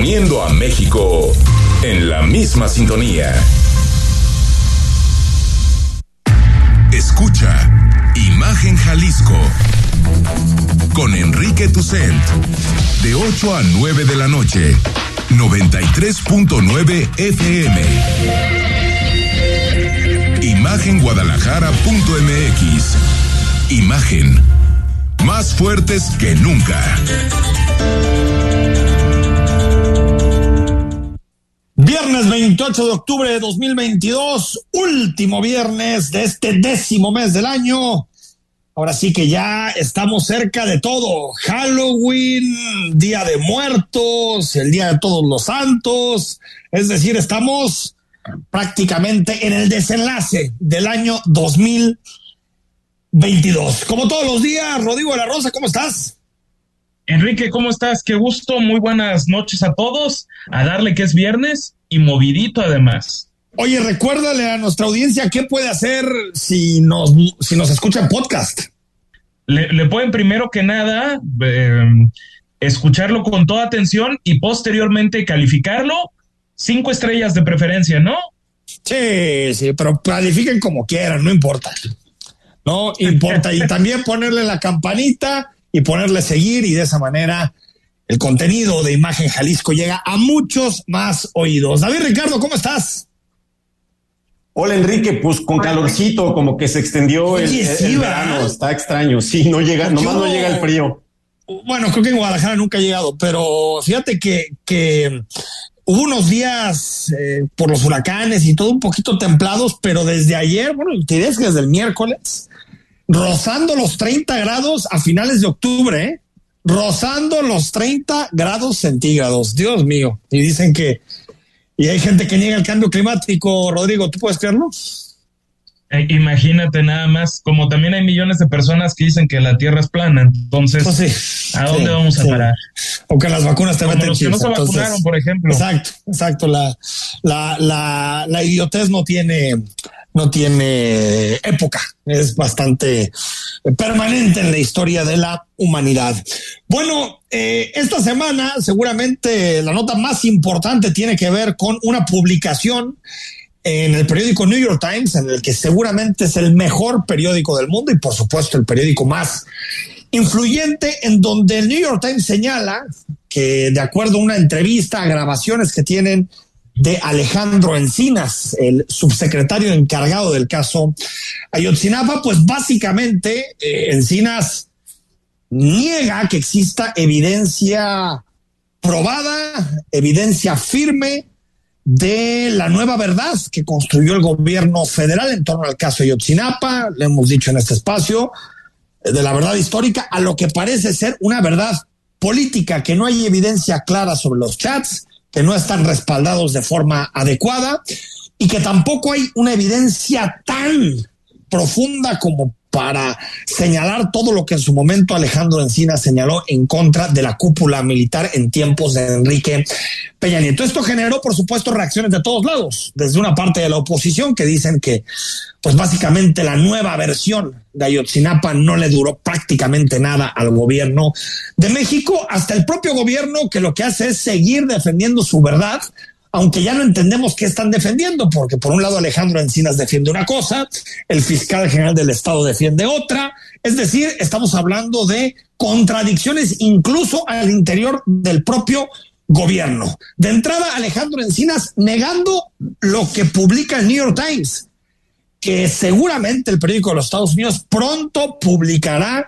poniendo a México en la misma sintonía. Escucha Imagen Jalisco con Enrique Tucent de 8 a 9 de la noche, 93.9 FM. Imagenguadalajara.mx. Imagen. Más fuertes que nunca. Viernes 28 de octubre de 2022, último viernes de este décimo mes del año. Ahora sí que ya estamos cerca de todo. Halloween, Día de Muertos, el Día de Todos los Santos. Es decir, estamos prácticamente en el desenlace del año 2022. Como todos los días, Rodrigo de la Rosa, ¿cómo estás? Enrique, ¿cómo estás? Qué gusto, muy buenas noches a todos. A darle que es viernes y movidito además. Oye, recuérdale a nuestra audiencia qué puede hacer si nos, si nos escucha en podcast. Le, pueden primero que nada eh, escucharlo con toda atención y posteriormente calificarlo cinco estrellas de preferencia, ¿no? Sí, sí, pero califiquen como quieran, no importa. No importa. y también ponerle la campanita y ponerle seguir y de esa manera el contenido de Imagen Jalisco llega a muchos más oídos. David Ricardo, ¿cómo estás? Hola Enrique, pues con calorcito, como que se extendió el, verano, está extraño, sí, no llega, nomás no llega el frío. Bueno, creo que en Guadalajara nunca ha llegado, pero fíjate que, que hubo unos días eh, por los huracanes y todo un poquito templados, pero desde ayer, bueno, te diré que desde el miércoles, rozando los 30 grados a finales de octubre, ¿eh? Rozando los 30 grados centígrados. Dios mío. Y dicen que, y hay gente que niega el cambio climático, Rodrigo, ¿tú puedes creerlo? Eh, imagínate nada más, como también hay millones de personas que dicen que la Tierra es plana, entonces, pues ¿a dónde vamos a parar? O que las vacunas te meten los que no se vacunaron, por ejemplo. Exacto, exacto. La, la, la, la idiotez no tiene, no tiene época, es bastante permanente en la historia de la humanidad. Bueno, eh, esta semana seguramente la nota más importante tiene que ver con una publicación en el periódico New York Times, en el que seguramente es el mejor periódico del mundo y por supuesto el periódico más influyente, en donde el New York Times señala que de acuerdo a una entrevista, a grabaciones que tienen de Alejandro Encinas, el subsecretario encargado del caso Ayotzinapa, pues básicamente eh, Encinas niega que exista evidencia probada, evidencia firme de la nueva verdad que construyó el gobierno federal en torno al caso Ayotzinapa, le hemos dicho en este espacio, eh, de la verdad histórica a lo que parece ser una verdad política, que no hay evidencia clara sobre los chats, que no están respaldados de forma adecuada y que tampoco hay una evidencia tan profunda como para señalar todo lo que en su momento Alejandro Encina señaló en contra de la cúpula militar en tiempos de Enrique Peña Nieto. Esto generó, por supuesto, reacciones de todos lados, desde una parte de la oposición que dicen que, pues básicamente la nueva versión de Ayotzinapa no le duró prácticamente nada al gobierno de México, hasta el propio gobierno que lo que hace es seguir defendiendo su verdad, aunque ya no entendemos qué están defendiendo, porque por un lado Alejandro Encinas defiende una cosa, el fiscal general del Estado defiende otra, es decir, estamos hablando de contradicciones incluso al interior del propio gobierno. De entrada, Alejandro Encinas negando lo que publica el New York Times, que seguramente el periódico de los Estados Unidos pronto publicará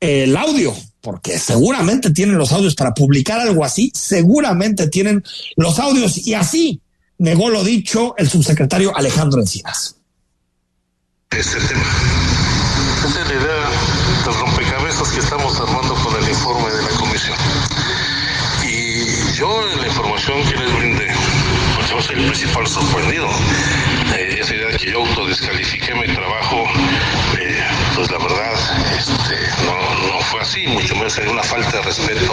el audio porque seguramente tienen los audios para publicar algo así, seguramente tienen los audios y así negó lo dicho el subsecretario Alejandro Encinas. Ese tema. Esa es la idea del rompecabezas que estamos armando con el informe de la comisión. Y yo la información que les brindé, pues yo soy el principal sorprendido. Esa idea que yo autodescalifiqué mi trabajo, eh, pues la verdad, este, no, no fue así, mucho menos hay una falta de respeto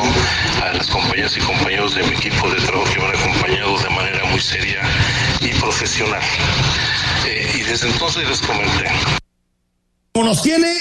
a las compañeras y compañeros de mi equipo de trabajo que me han acompañado de manera muy seria y profesional. Eh, y desde entonces les comenté. Como nos tiene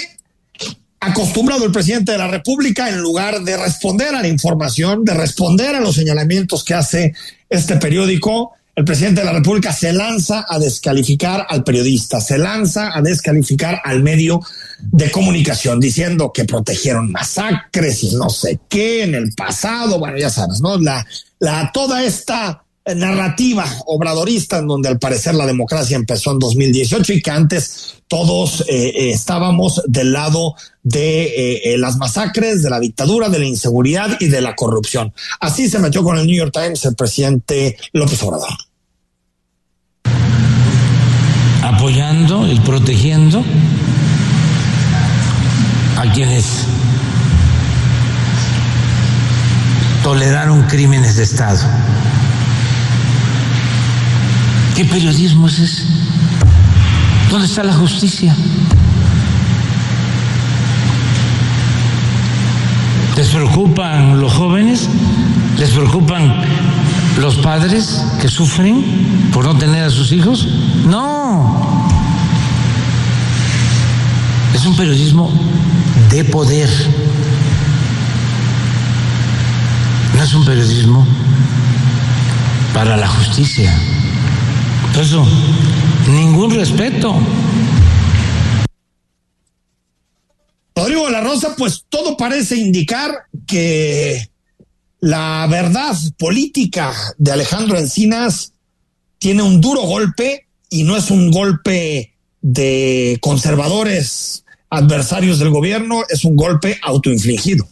acostumbrado el presidente de la República, en lugar de responder a la información, de responder a los señalamientos que hace este periódico, el presidente de la República se lanza a descalificar al periodista, se lanza a descalificar al medio de comunicación, diciendo que protegieron masacres y no sé qué en el pasado. Bueno, ya sabes, ¿no? La, la, toda esta narrativa obradorista en donde al parecer la democracia empezó en 2018 y que antes todos eh, eh, estábamos del lado de eh, las masacres, de la dictadura, de la inseguridad y de la corrupción. Así se metió con el New York Times el presidente López Obrador. Apoyando y protegiendo quienes toleraron crímenes de Estado ¿Qué periodismo es ese? ¿Dónde está la justicia? ¿Les preocupan los jóvenes? ¿Les preocupan los padres que sufren por no tener a sus hijos? No. Es un periodismo de poder. No es un periodismo para la justicia. Eso, ningún respeto. Rodrigo la Rosa, pues todo parece indicar que la verdad política de Alejandro Encinas tiene un duro golpe y no es un golpe de conservadores adversarios del gobierno, es un golpe autoinfligido.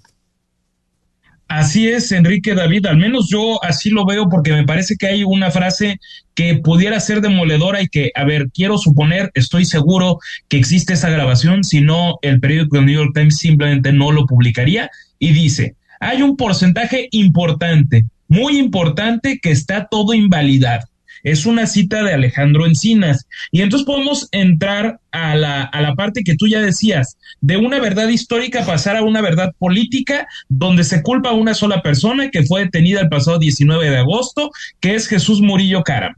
Así es, Enrique David, al menos yo así lo veo porque me parece que hay una frase que pudiera ser demoledora y que, a ver, quiero suponer, estoy seguro que existe esa grabación, si no, el periódico New York Times simplemente no lo publicaría y dice, hay un porcentaje importante, muy importante, que está todo invalidado. Es una cita de Alejandro Encinas. Y entonces podemos entrar a la, a la parte que tú ya decías, de una verdad histórica pasar a una verdad política, donde se culpa a una sola persona que fue detenida el pasado 19 de agosto, que es Jesús Murillo Caram.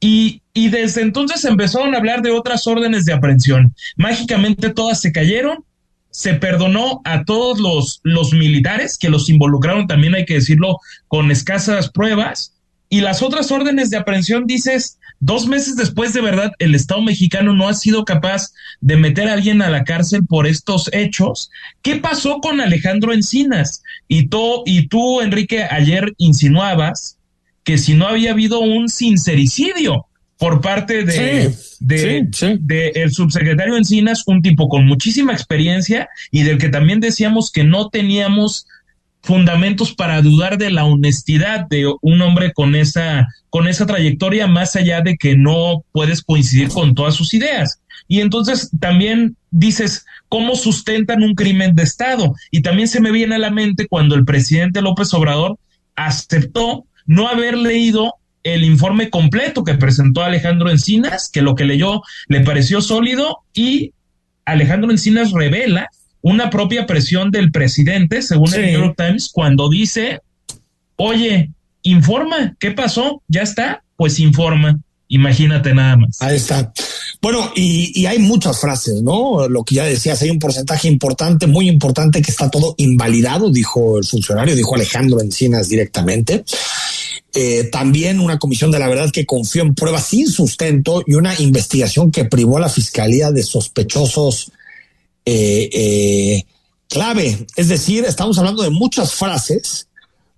Y, y desde entonces empezaron a hablar de otras órdenes de aprehensión. Mágicamente todas se cayeron, se perdonó a todos los, los militares que los involucraron, también hay que decirlo, con escasas pruebas, y las otras órdenes de aprehensión dices, dos meses después de verdad, el Estado mexicano no ha sido capaz de meter a alguien a la cárcel por estos hechos. ¿Qué pasó con Alejandro Encinas? Y tú, y tú Enrique, ayer insinuabas que si no había habido un sincericidio por parte de, de, de, el subsecretario Encinas, un tipo con muchísima experiencia y del que también decíamos que no teníamos fundamentos para dudar de la honestidad de un hombre con esa, con esa trayectoria, más allá de que no puedes coincidir con todas sus ideas. Y entonces también dices, ¿cómo sustentan un crimen de Estado? Y también se me viene a la mente cuando el presidente López Obrador aceptó no haber leído el informe completo que presentó Alejandro Encinas, que lo que leyó le pareció sólido y Alejandro Encinas revela una propia presión del presidente, según el New York Times, cuando dice, oye, informa, ¿qué pasó? ¿Ya está? Pues informa. Imagínate nada más. Ahí está. Bueno, y, y, hay muchas frases, ¿no? Lo que ya decías, hay un porcentaje importante, muy importante, que está todo invalidado, dijo el funcionario, dijo Alejandro Encinas directamente. Eh, también una comisión de la verdad que confió en pruebas sin sustento y una investigación que privó a la fiscalía de sospechosos eh, eh, clave. Es decir, estamos hablando de muchas frases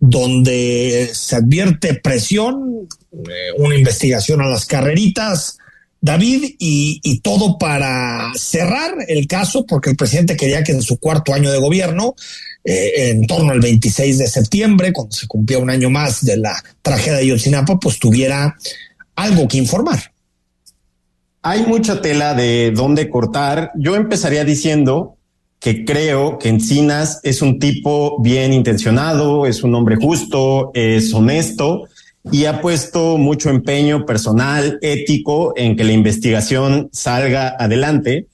donde se advierte presión, eh, una investigación a las carreritas, David, y, todo para cerrar el caso, porque el presidente quería que en su cuarto año de gobierno, en torno al 26 de septiembre, cuando se cumplía un año más de la tragedia de Yotzinapa, pues tuviera algo que informar. Hay mucha tela de dónde cortar. Yo empezaría diciendo que creo que Encinas es un tipo bien intencionado, es un hombre justo, es honesto y ha puesto mucho empeño personal, ético, en que la investigación salga adelante.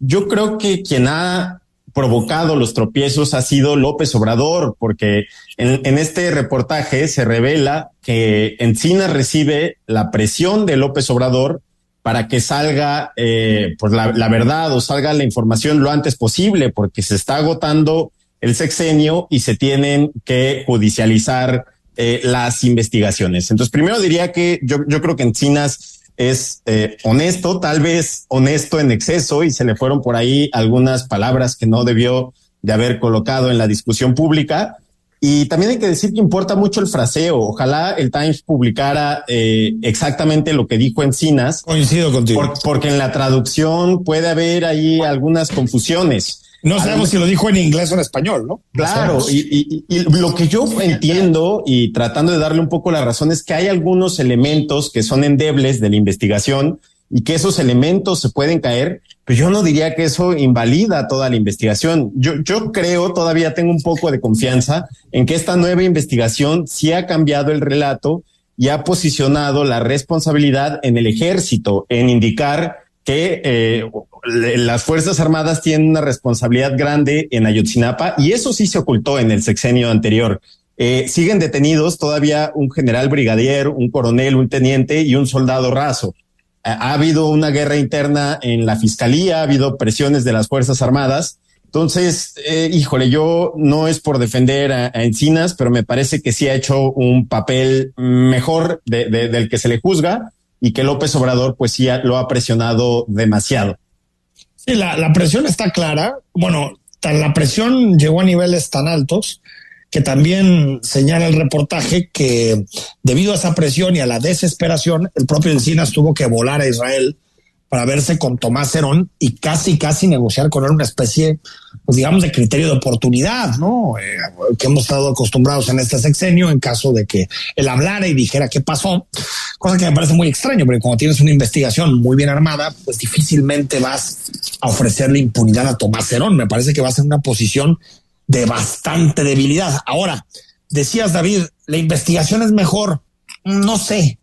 Yo creo que quien ha provocado los tropiezos ha sido López Obrador, porque en, en este reportaje se revela que Encinas recibe la presión de López Obrador para que salga eh, pues la, verdad o salga la información lo antes posible, porque se está agotando el sexenio y se tienen que judicializar eh, las investigaciones. Entonces, primero diría que yo, yo creo que Encinas es eh, honesto, tal vez honesto en exceso y se le fueron por ahí algunas palabras que no debió de haber colocado en la discusión pública. Y también hay que decir que importa mucho el fraseo. Ojalá el Times publicara eh, exactamente lo que dijo Encinas. Coincido contigo. porque en la traducción puede haber ahí algunas confusiones. No sabemos si lo dijo en inglés o en español, ¿no? Claro, y, y, lo que yo entiendo y tratando de darle un poco la razón es que hay algunos elementos que son endebles de la investigación y que esos elementos se pueden caer, pero yo no diría que eso invalida toda la investigación. Yo, yo creo, todavía tengo un poco de confianza en que esta nueva investigación sí ha cambiado el relato y ha posicionado la responsabilidad en el ejército, en indicar que eh, las Fuerzas Armadas tienen una responsabilidad grande en Ayotzinapa y eso sí se ocultó en el sexenio anterior. Eh, siguen detenidos todavía un general brigadier, un coronel, un teniente y un soldado raso. Ha, habido una guerra interna en la fiscalía, ha habido presiones de las Fuerzas Armadas. Entonces, eh, híjole, yo no es por defender a, Encinas, pero me parece que sí ha hecho un papel mejor del que se le juzga y que López Obrador pues sí lo ha presionado demasiado. Sí, la, presión está clara. Bueno, la presión llegó a niveles tan altos que también señala el reportaje que debido a esa presión y a la desesperación, el propio Encinas tuvo que volar a Israel para verse con Tomás Herón y casi, casi negociar con él una especie, pues digamos, de criterio de oportunidad, ¿no? Eh, que hemos estado acostumbrados en este sexenio en caso de que él hablara y dijera qué pasó, cosa que me parece muy extraño, porque cuando tienes una investigación muy bien armada, pues difícilmente vas a ofrecerle impunidad a Tomás Herón. Me parece que va a una posición de bastante debilidad. Ahora, decías, David, la investigación es mejor. No sé,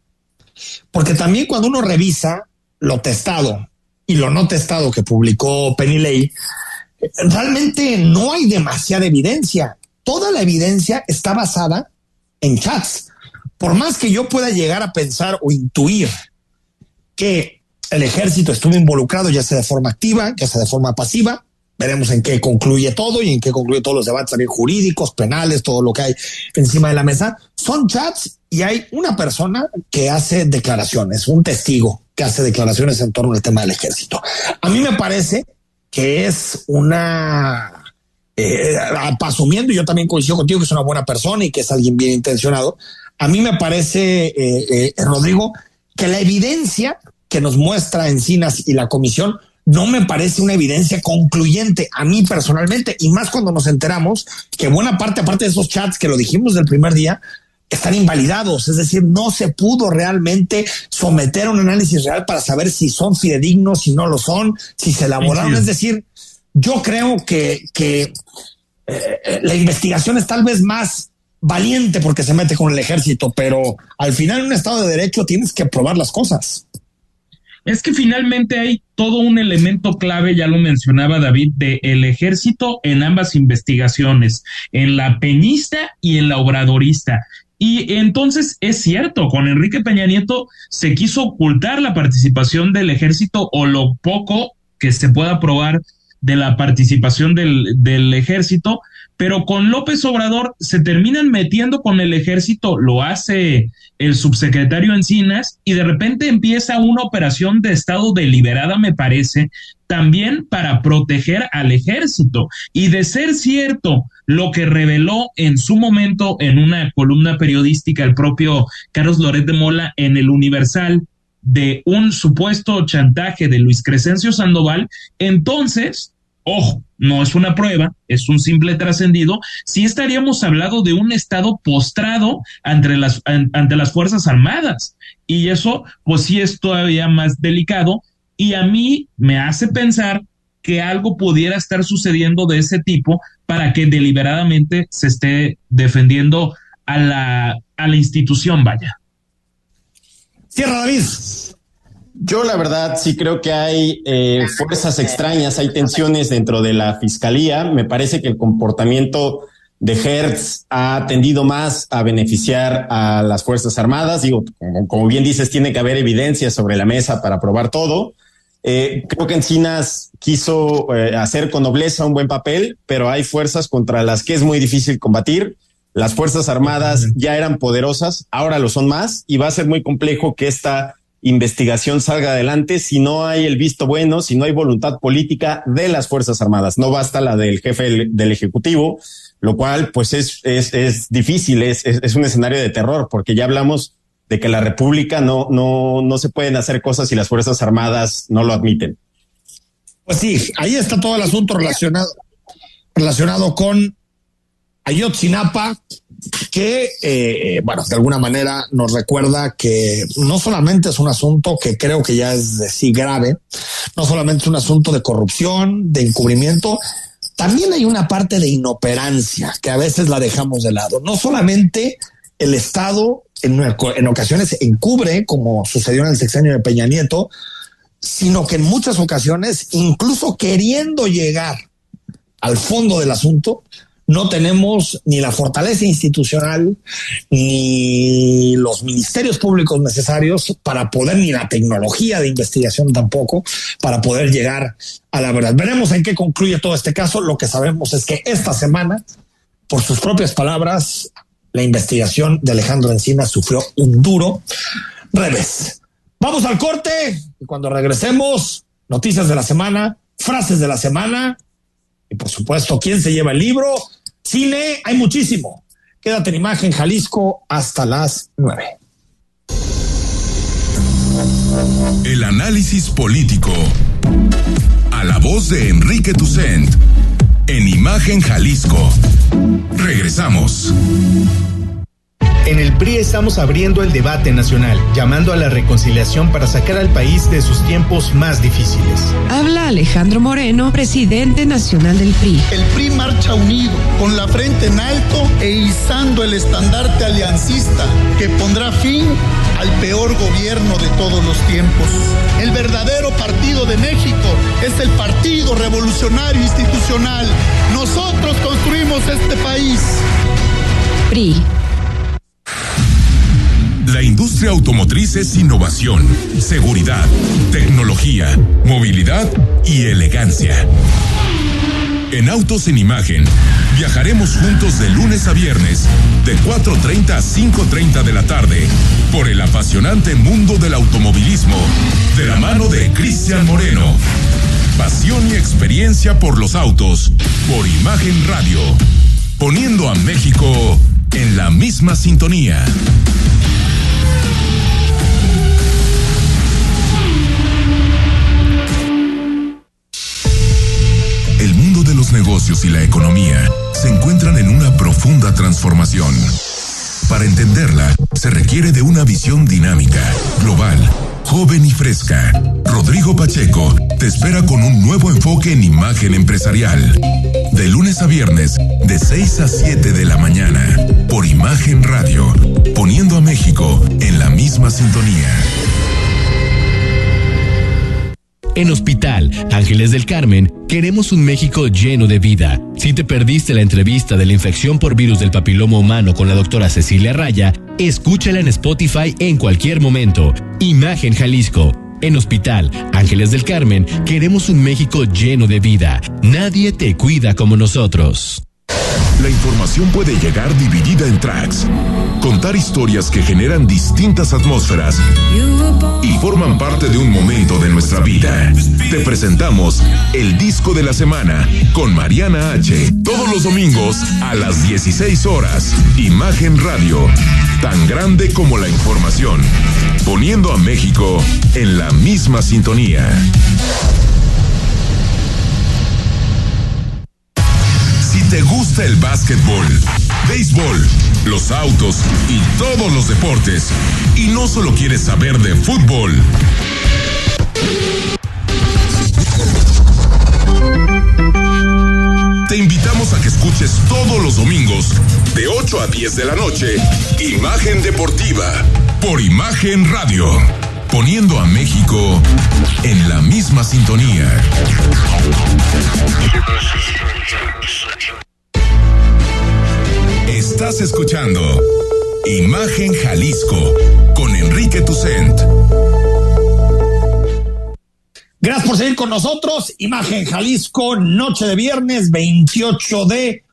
porque también cuando uno revisa lo testado y lo no testado que publicó Penny Lay, realmente no hay demasiada evidencia. Toda la evidencia está basada en chats. Por más que yo pueda llegar a pensar o intuir que el ejército estuvo involucrado, ya sea de forma activa, ya sea de forma pasiva, veremos en qué concluye todo y en qué concluye todos los debates también jurídicos, penales, todo lo que hay encima de la mesa. Son chats y hay una persona que hace declaraciones, un testigo que hace declaraciones en torno al tema del ejército. A mí me parece que es una eh, asumiendo, yo también coincido contigo que es una buena persona y que es alguien bien intencionado. A mí me parece, eh, eh, Rodrigo, que la evidencia que nos muestra Encinas y la comisión no me parece una evidencia concluyente a mí personalmente, y más cuando nos enteramos que buena parte, aparte de esos chats que lo dijimos del primer día, están invalidados, es decir, no se pudo realmente someter a un análisis real para saber si son fidedignos, si no lo son, si se elaboraron. Es decir, yo creo que, que eh, la investigación es tal vez más valiente porque se mete con el ejército, pero al final en un Estado de Derecho tienes que probar las cosas. Es que finalmente hay todo un elemento clave, ya lo mencionaba David, de el ejército en ambas investigaciones, en la peñista y en la obradorista. Y entonces es cierto, con Enrique Peña Nieto se quiso ocultar la participación del ejército o lo poco que se pueda probar de la participación del, del ejército, pero con López Obrador se terminan metiendo con el ejército, lo hace el subsecretario Encinas, y de repente empieza una operación de Estado deliberada, me parece, también para proteger al ejército. Y de ser cierto lo que reveló en su momento en una columna periodística el propio Carlos Loret de Mola en el Universal, de un supuesto chantaje de Luis Crescencio Sandoval, entonces ojo, no es una prueba, es un simple trascendido, si estaríamos hablando de un Estado postrado ante las, ante las Fuerzas Armadas. Y eso, pues sí es todavía más delicado. Y a mí me hace pensar que algo pudiera estar sucediendo de ese tipo para que deliberadamente se esté defendiendo a la, a la institución, vaya. Cierra, David. Yo la verdad sí creo que hay eh, fuerzas extrañas, hay tensiones dentro de la fiscalía. Me parece que el comportamiento de Hertz ha tendido más a beneficiar a las Fuerzas Armadas. Digo, como, bien dices, tiene que haber evidencia sobre la mesa para probar todo. Eh, creo que Encinas quiso eh, hacer con nobleza un buen papel, pero hay fuerzas contra las que es muy difícil combatir. Las Fuerzas Armadas ya eran poderosas, ahora lo son más, y va a ser muy complejo que esta investigación salga adelante si no hay el visto bueno, si no hay voluntad política de las Fuerzas Armadas. No basta la del jefe del, Ejecutivo, lo cual pues es, es, es difícil, es, es, un escenario de terror, porque ya hablamos de que la República no, no, no se pueden hacer cosas si las Fuerzas Armadas no lo admiten. Pues sí, ahí está todo el asunto relacionado, relacionado con Ayotzinapa, que, eh, bueno, de alguna manera nos recuerda que no solamente es un asunto que creo que ya es de sí grave, no solamente es un asunto de corrupción, de encubrimiento, también hay una parte de inoperancia que a veces la dejamos de lado. No solamente el Estado en, en ocasiones encubre, como sucedió en el sexenio de Peña Nieto, sino que en muchas ocasiones, incluso queriendo llegar al fondo del asunto, no tenemos ni la fortaleza institucional, ni los ministerios públicos necesarios para poder, ni la tecnología de investigación tampoco, para poder llegar a la verdad. Veremos en qué concluye todo este caso. Lo que sabemos es que esta semana, por sus propias palabras, la investigación de Alejandro Encina sufrió un duro revés. Vamos al corte y cuando regresemos, noticias de la semana, frases de la semana y por supuesto, ¿quién se lleva el libro? Cine, hay muchísimo. Quédate en imagen Jalisco hasta las nueve. El análisis político. A la voz de Enrique Tucent. En Imagen Jalisco. Regresamos. En el PRI estamos abriendo el debate nacional, llamando a la reconciliación para sacar al país de sus tiempos más difíciles. Habla Alejandro Moreno, presidente nacional del PRI. El PRI marcha unido, con la frente en alto e izando el estandarte aliancista que pondrá fin al peor gobierno de todos los tiempos. El verdadero partido de México es el Partido Revolucionario Institucional. Nosotros construimos este país. PRI industria automotriz es innovación, seguridad, tecnología, movilidad y elegancia. En Autos en Imagen, viajaremos juntos de lunes a viernes, de 4.30 a 5.30 de la tarde, por el apasionante mundo del automovilismo, de la mano de Cristian Moreno. Pasión y experiencia por los autos, por Imagen Radio, poniendo a México en la misma sintonía. Negocios y la economía se encuentran en una profunda transformación. Para entenderla, se requiere de una visión dinámica, global, joven y fresca. Rodrigo Pacheco te espera con un nuevo enfoque en imagen empresarial. De lunes a viernes, de 6 a 7 de la mañana, por Imagen Radio, poniendo a México en la misma sintonía. En Hospital Ángeles del Carmen queremos un México lleno de vida. Si te perdiste la entrevista de la infección por virus del papiloma humano con la doctora Cecilia Raya, escúchala en Spotify en cualquier momento. Imagen Jalisco. En Hospital Ángeles del Carmen queremos un México lleno de vida. Nadie te cuida como nosotros. La información puede llegar dividida en tracks. Contar historias que generan distintas atmósferas y forman parte de un momento de nuestra vida. Te presentamos el disco de la semana con Mariana H. Todos los domingos a las 16 horas. Imagen Radio. Tan grande como la información. Poniendo a México en la misma sintonía. Te gusta el básquetbol, béisbol, los autos y todos los deportes, y no solo quieres saber de fútbol, te invitamos a que escuches todos los domingos, de 8 a 10 de la noche, Imagen Deportiva, por Imagen Radio poniendo a México en la misma sintonía. Estás escuchando Imagen Jalisco con Enrique Tucent. Gracias por seguir con nosotros. Imagen Jalisco, noche de viernes 28 de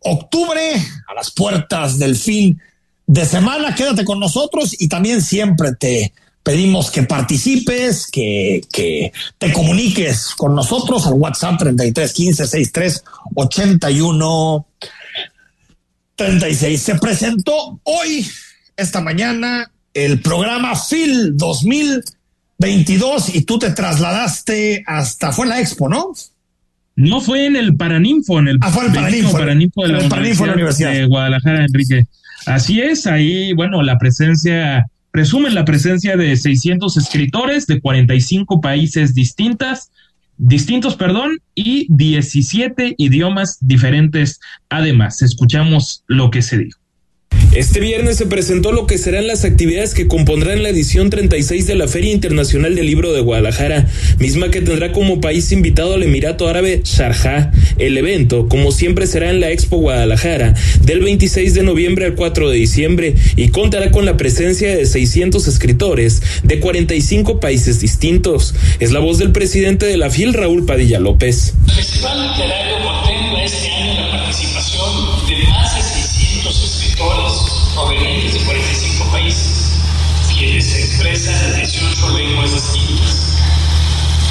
octubre, a las puertas del fin de semana. Quédate con nosotros y también siempre te pedimos que participes, que, que te comuniques con nosotros al WhatsApp 33 15 63 81 36. Se presentó hoy, esta mañana, el programa FIL 2022 y tú te trasladaste hasta, fue la Expo, ¿no? No fue en el Paraninfo, en el, ah, fue el Paraninfo, Paraninfo, de, la Paraninfo de la Universidad de Guadalajara, Enrique. Así es, ahí, bueno, la presencia, presumen la presencia de 600 escritores de 45 países distintas, distintos, perdón, y 17 idiomas diferentes. Además, escuchamos lo que se dijo. Este viernes se presentó lo que serán las actividades que compondrán la edición 36 de la Feria Internacional del Libro de Guadalajara, misma que tendrá como país invitado al Emirato Árabe Sharjah. El evento, como siempre, será en la Expo Guadalajara, del 26 de noviembre al 4 de diciembre, y contará con la presencia de 600 escritores de 45 países distintos. Es la voz del presidente de la FIL, Raúl Padilla López. El Festival Literario este año la participación de más de 600 escritores provenientes de 45 países, quienes expresan en 18 lenguas distintas,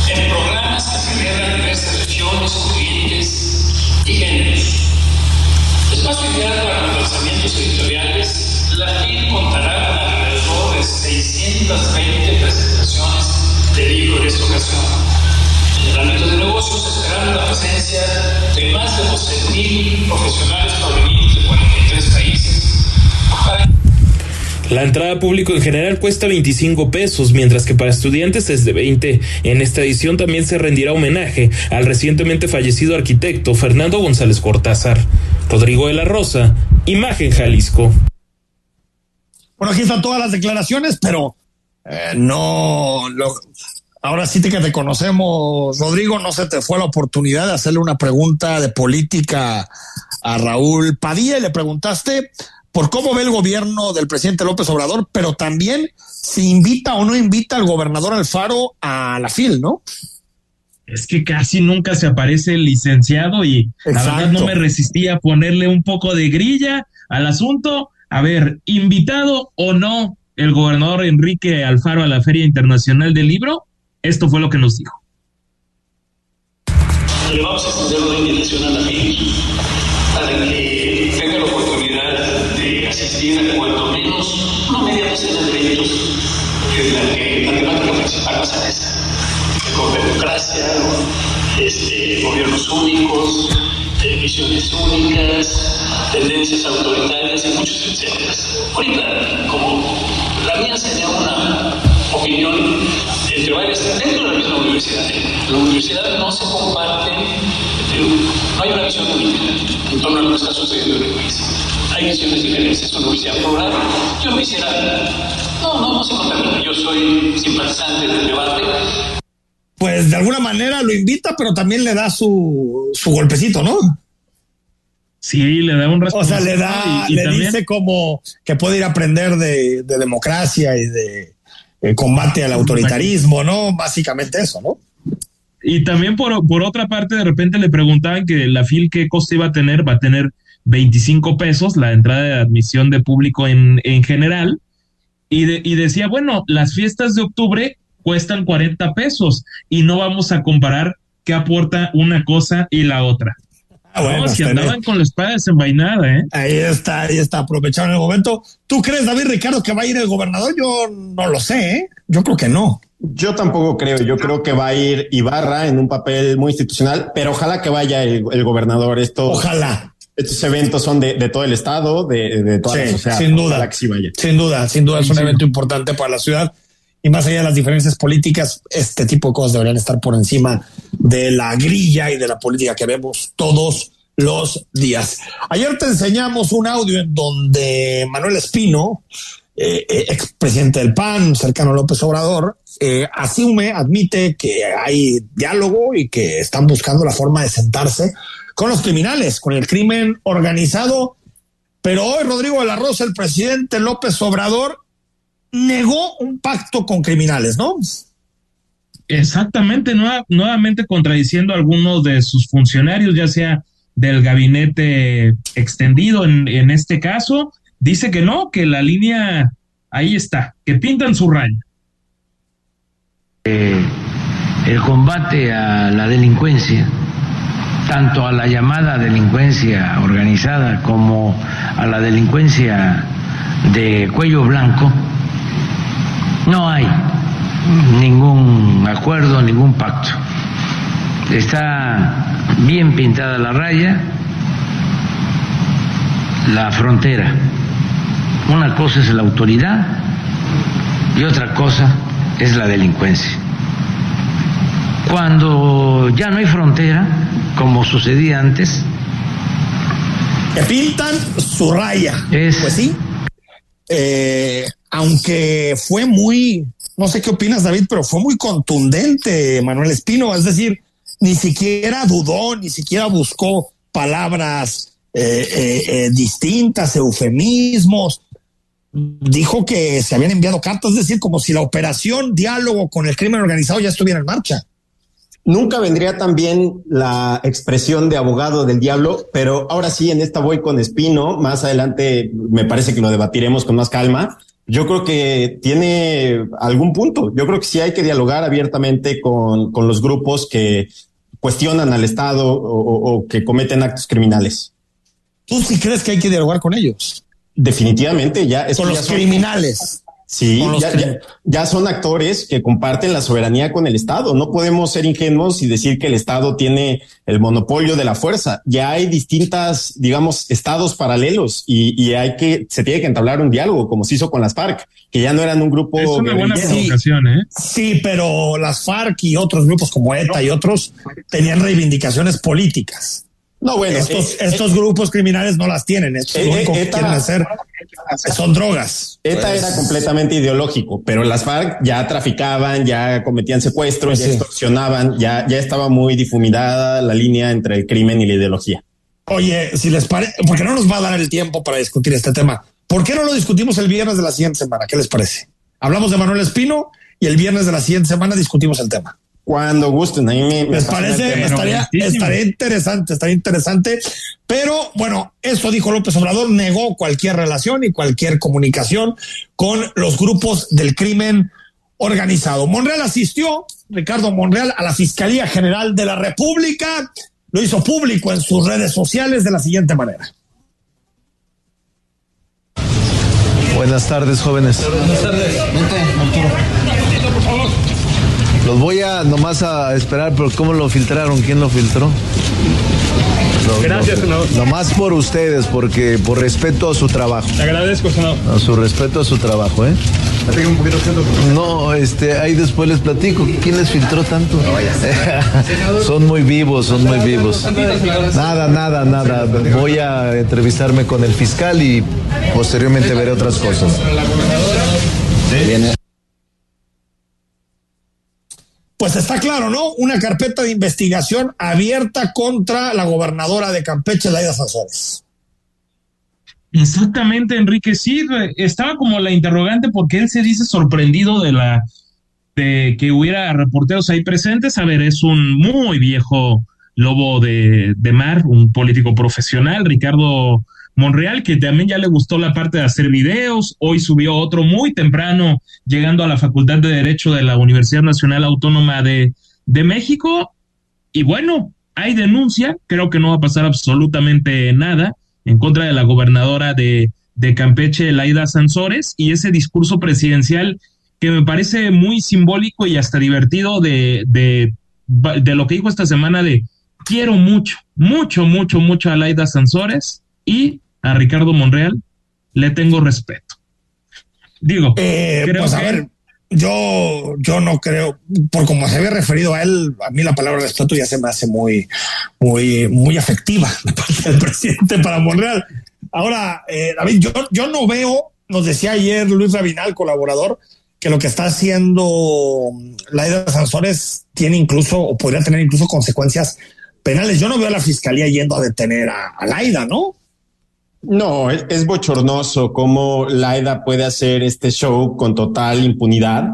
en programas que celebran diversas regiones, corrientes y géneros. Espacio ideal para los lanzamientos editoriales, la FIL contará con alrededor de 620 presentaciones de libros en esta ocasión. En el ámbito de negocios esperamos la presencia de más de 12.000 profesionales provenientes de 43 países la entrada público en general cuesta 25 pesos, mientras que para estudiantes es de 20. En esta edición también se rendirá homenaje al recientemente fallecido arquitecto Fernando González Cortázar. Rodrigo de la Rosa, Imagen Jalisco. Bueno, aquí están todas las declaraciones, pero eh, no, ahora sí que te conocemos, Rodrigo, no se te fue la oportunidad de hacerle una pregunta de política a Raúl Padilla y le preguntaste por cómo ve el gobierno del presidente López Obrador, pero también si invita o no invita al gobernador Alfaro a la FIL, ¿no? Es que casi nunca se aparece el licenciado y la verdad no me resistía a ponerle un poco de grilla al asunto. A ver, invitado o no el gobernador Enrique Alfaro a la Feria Internacional del Libro, esto fue lo que nos dijo. Le vamos a extender una invitación a la FIL para que tenga la a cuanto menos una media docena de eventos en la que la temática principal va a esa. Con democracia, este, gobiernos únicos, visiones únicas, tendencias autoritarias y muchos etcétera. Ahorita, como la mía sería una opinión entre varias dentro de la misma universidad. La universidad no se comparte, no hay una visión única en torno a lo que está sucediendo en el país. Plural. Yo no no, no, no se contamina, yo soy simpatizante del debate. Pues de alguna manera lo invita, pero también le da su, su golpecito, ¿no? Sí, le da un O sea, le da, y, y le también... dice como que puede ir a aprender de, de democracia y de eh, combate al autoritarismo, ¿no? Básicamente eso, ¿no? Y también por, por otra parte, de repente le preguntaban que la FIL qué coste iba a tener, va a tener 25 pesos la entrada de admisión de público en, en general. Y, de, y decía, bueno, las fiestas de octubre cuestan 40 pesos y no vamos a comparar qué aporta una cosa y la otra. Ah, bueno, no, si andaban con la espada desenvainada, ¿eh? Ahí está, ahí está, aprovecharon el momento. ¿Tú crees, David Ricardo, que va a ir el gobernador? Yo no lo sé, ¿eh? Yo creo que no. Yo tampoco creo, yo creo que va a ir Ibarra en un papel muy institucional, pero ojalá que vaya el, el gobernador. Esto, ojalá. Estos eventos son de, de todo el estado, de, de toda sí, la sociedad. Sin duda. Sí vaya. Sin duda, sin duda es un sí. evento importante para la ciudad y más allá de las diferencias políticas, este tipo de cosas deberían estar por encima de la grilla y de la política que vemos todos los días. Ayer te enseñamos un audio en donde Manuel Espino, eh, expresidente del PAN, cercano a López Obrador, eh, asume, admite que hay diálogo y que están buscando la forma de sentarse con los criminales, con el crimen organizado Pero hoy Rodrigo de la Rosa, el presidente López Obrador, negó un pacto con criminales, ¿no? Exactamente, nuevamente contradiciendo a algunos de sus funcionarios, ya sea del gabinete extendido en, en este caso, dice que no, que la línea ahí está, que pintan su raya. Eh, el combate a la delincuencia, tanto a la llamada delincuencia organizada como a la delincuencia de cuello blanco, no hay ningún acuerdo, ningún pacto. Está bien pintada la raya, la frontera. Una cosa es la autoridad y otra cosa es la delincuencia. Cuando ya no hay frontera, como sucedía antes, que pintan su raya. Es, pues sí. Eh, aunque fue muy, no sé qué opinas David, pero fue muy contundente Manuel Espino, es decir, ni siquiera dudó, ni siquiera buscó palabras eh, eh, eh, distintas, eufemismos. Dijo que se habían enviado cartas, es decir, como si la operación diálogo con el crimen organizado ya estuviera en marcha. Nunca vendría también la expresión de abogado del diablo, pero ahora sí, en esta voy con Espino. Más adelante me parece que lo debatiremos con más calma. Yo creo que tiene algún punto. Yo creo que sí hay que dialogar abiertamente con, con los grupos que cuestionan al Estado o, o, que cometen actos criminales. ¿Tú sí crees que hay que dialogar con ellos? Definitivamente, ya. Con los criminales. Sí, ya, ya, ya, son actores que comparten la soberanía con el Estado. No podemos ser ingenuos y decir que el Estado tiene el monopolio de la fuerza. Ya hay distintas, digamos, estados paralelos y, y hay que, se tiene que entablar un diálogo, como se hizo con las FARC, que ya no eran un grupo. Es una buena provocación, ¿eh? Sí, pero las FARC y otros grupos como ETA y otros tenían reivindicaciones políticas. No, bueno, estos, eh, estos eh, grupos criminales no las tienen. Estos eh, lo único que quieren hacer son drogas. ETA pues, era completamente ideológico, pero las FARC ya traficaban, ya cometían secuestros, pues ya sí. extorsionaban, ya, ya estaba muy difuminada la línea entre el crimen y la ideología. Oye, si les parece, porque no nos va a dar el tiempo para discutir este tema. ¿Por qué no lo discutimos el viernes de la siguiente semana? ¿Qué les parece? Hablamos de Manuel Espino y el viernes de la siguiente semana discutimos el tema. Cuando gusten, a mí me, me parece, estaría, estaría interesante, estaría interesante, pero bueno, eso dijo López Obrador, negó cualquier relación y cualquier comunicación con los grupos del crimen organizado. Monreal asistió, Ricardo Monreal, a la Fiscalía General de la República, lo hizo público en sus redes sociales de la siguiente manera. Buenas tardes, jóvenes. Buenas tardes. Vente. Los voy a nomás a esperar, pero ¿cómo lo filtraron? ¿Quién lo filtró? Lo, Gracias, senador. Nomás por ustedes, porque por respeto a su trabajo. Te agradezco, senador. A su respeto a su trabajo, ¿eh? Un poquito siento, no, este, ahí después les platico. ¿Quién les filtró tanto? No son muy vivos, son muy vivos. Nada, nada, nada. Voy a entrevistarme con el fiscal y posteriormente veré otras cosas. Viene pues está claro, ¿no? Una carpeta de investigación abierta contra la gobernadora de Campeche, Laida Sanzores. Exactamente, Enrique. Sí, estaba como la interrogante porque él se dice sorprendido de la de que hubiera reporteros ahí presentes. A ver, es un muy viejo lobo de, de mar, un político profesional, Ricardo Monreal, que también ya le gustó la parte de hacer videos. Hoy subió otro muy temprano, llegando a la Facultad de Derecho de la Universidad Nacional Autónoma de, de México. Y bueno, hay denuncia, creo que no va a pasar absolutamente nada en contra de la gobernadora de, de Campeche, Laida Sansores, y ese discurso presidencial que me parece muy simbólico y hasta divertido de, de, de lo que dijo esta semana de quiero mucho, mucho, mucho, mucho a Laida Sansores y a Ricardo Monreal le tengo respeto. Digo, eh, creo pues a que... ver, yo, yo no creo, por como se había referido a él, a mí la palabra respeto ya se me hace muy, muy, muy afectiva de parte del presidente para Monreal. Ahora, eh, David, yo, yo no veo, nos decía ayer Luis Rabinal, colaborador, que lo que está haciendo Laida Sansores tiene incluso, o podría tener incluso consecuencias penales. Yo no veo a la fiscalía yendo a detener a, a Laida, ¿no? No, es, bochornoso cómo Laida puede hacer este show con total impunidad.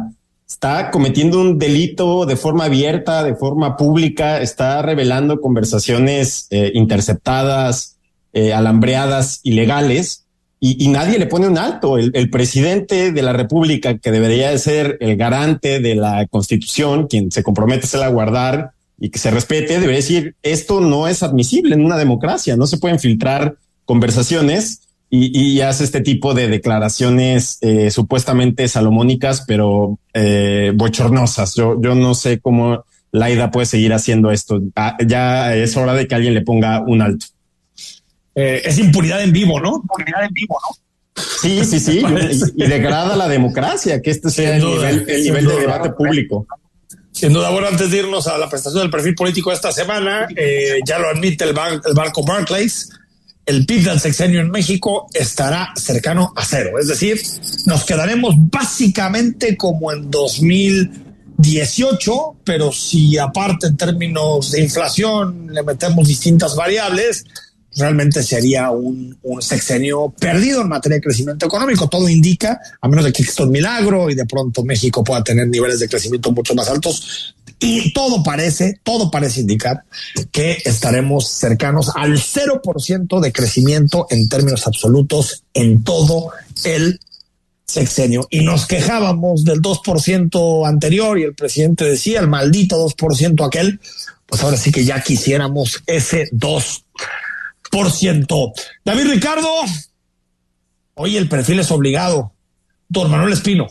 Está cometiendo un delito de forma abierta, de forma pública, está revelando conversaciones eh, interceptadas, eh, alambreadas, ilegales, y, nadie le pone un alto. El, presidente de la República, que debería de ser el garante de la Constitución, quien se compromete a guardar y que se respete, debería decir, esto no es admisible en una democracia, no se pueden filtrar conversaciones y, y hace este tipo de declaraciones eh, supuestamente salomónicas, pero eh, bochornosas. Yo, yo no sé cómo Laida puede seguir haciendo esto. Ah, ya es hora de que alguien le ponga un alto. Eh, es impunidad en vivo, ¿no? Impunidad en vivo, ¿no? Sí, sí, sí, y, y, degrada la democracia, que este sea el nivel, el nivel de debate público. Sin duda, bueno, antes de irnos a la presentación del perfil político de esta semana, eh, ya lo admite el, bar, el barco Barclays, el PIB del sexenio en México estará cercano a cero. Es decir, nos quedaremos básicamente como en 2018, pero si aparte en términos de inflación le metemos distintas variables, realmente sería un, un, sexenio perdido en materia de crecimiento económico. Todo indica, a menos de que exista un milagro y de pronto México pueda tener niveles de crecimiento mucho más altos, y todo parece, todo parece indicar que estaremos cercanos al 0% de crecimiento en términos absolutos en todo el sexenio. Y nos quejábamos del 2% anterior y el presidente decía el maldito 2% aquel, pues ahora sí que ya quisiéramos ese 2%. David Ricardo, hoy el perfil es obligado. Don Manuel Espino.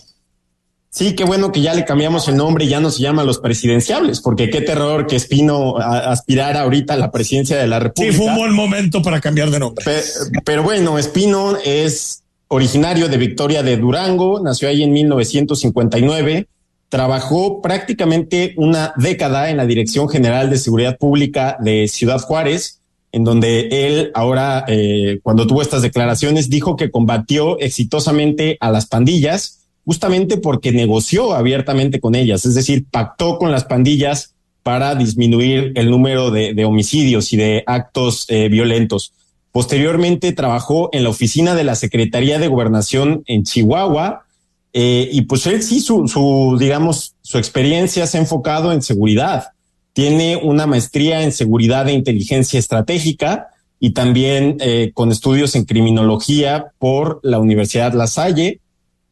Sí, qué bueno que ya le cambiamos el nombre y ya no se llama los presidenciables, porque qué terror que Espino aspirara ahorita a la presidencia de la República. Sí, fue un buen momento para cambiar de nombre. Pero, pero bueno, Espino es originario de Victoria de Durango, nació ahí en 1959, trabajó prácticamente una década en la Dirección General de Seguridad Pública de Ciudad Juárez, en donde él ahora, eh, cuando tuvo estas declaraciones, dijo que combatió exitosamente a las pandillas justamente porque negoció abiertamente con ellas, es decir, pactó con las pandillas para disminuir el número de, homicidios y de actos eh, violentos. Posteriormente trabajó en la oficina de la Secretaría de Gobernación en Chihuahua eh, y pues él sí, su, su, digamos, su experiencia se ha enfocado en seguridad. Tiene una maestría en seguridad e inteligencia estratégica y también eh, con estudios en criminología por la Universidad La Salle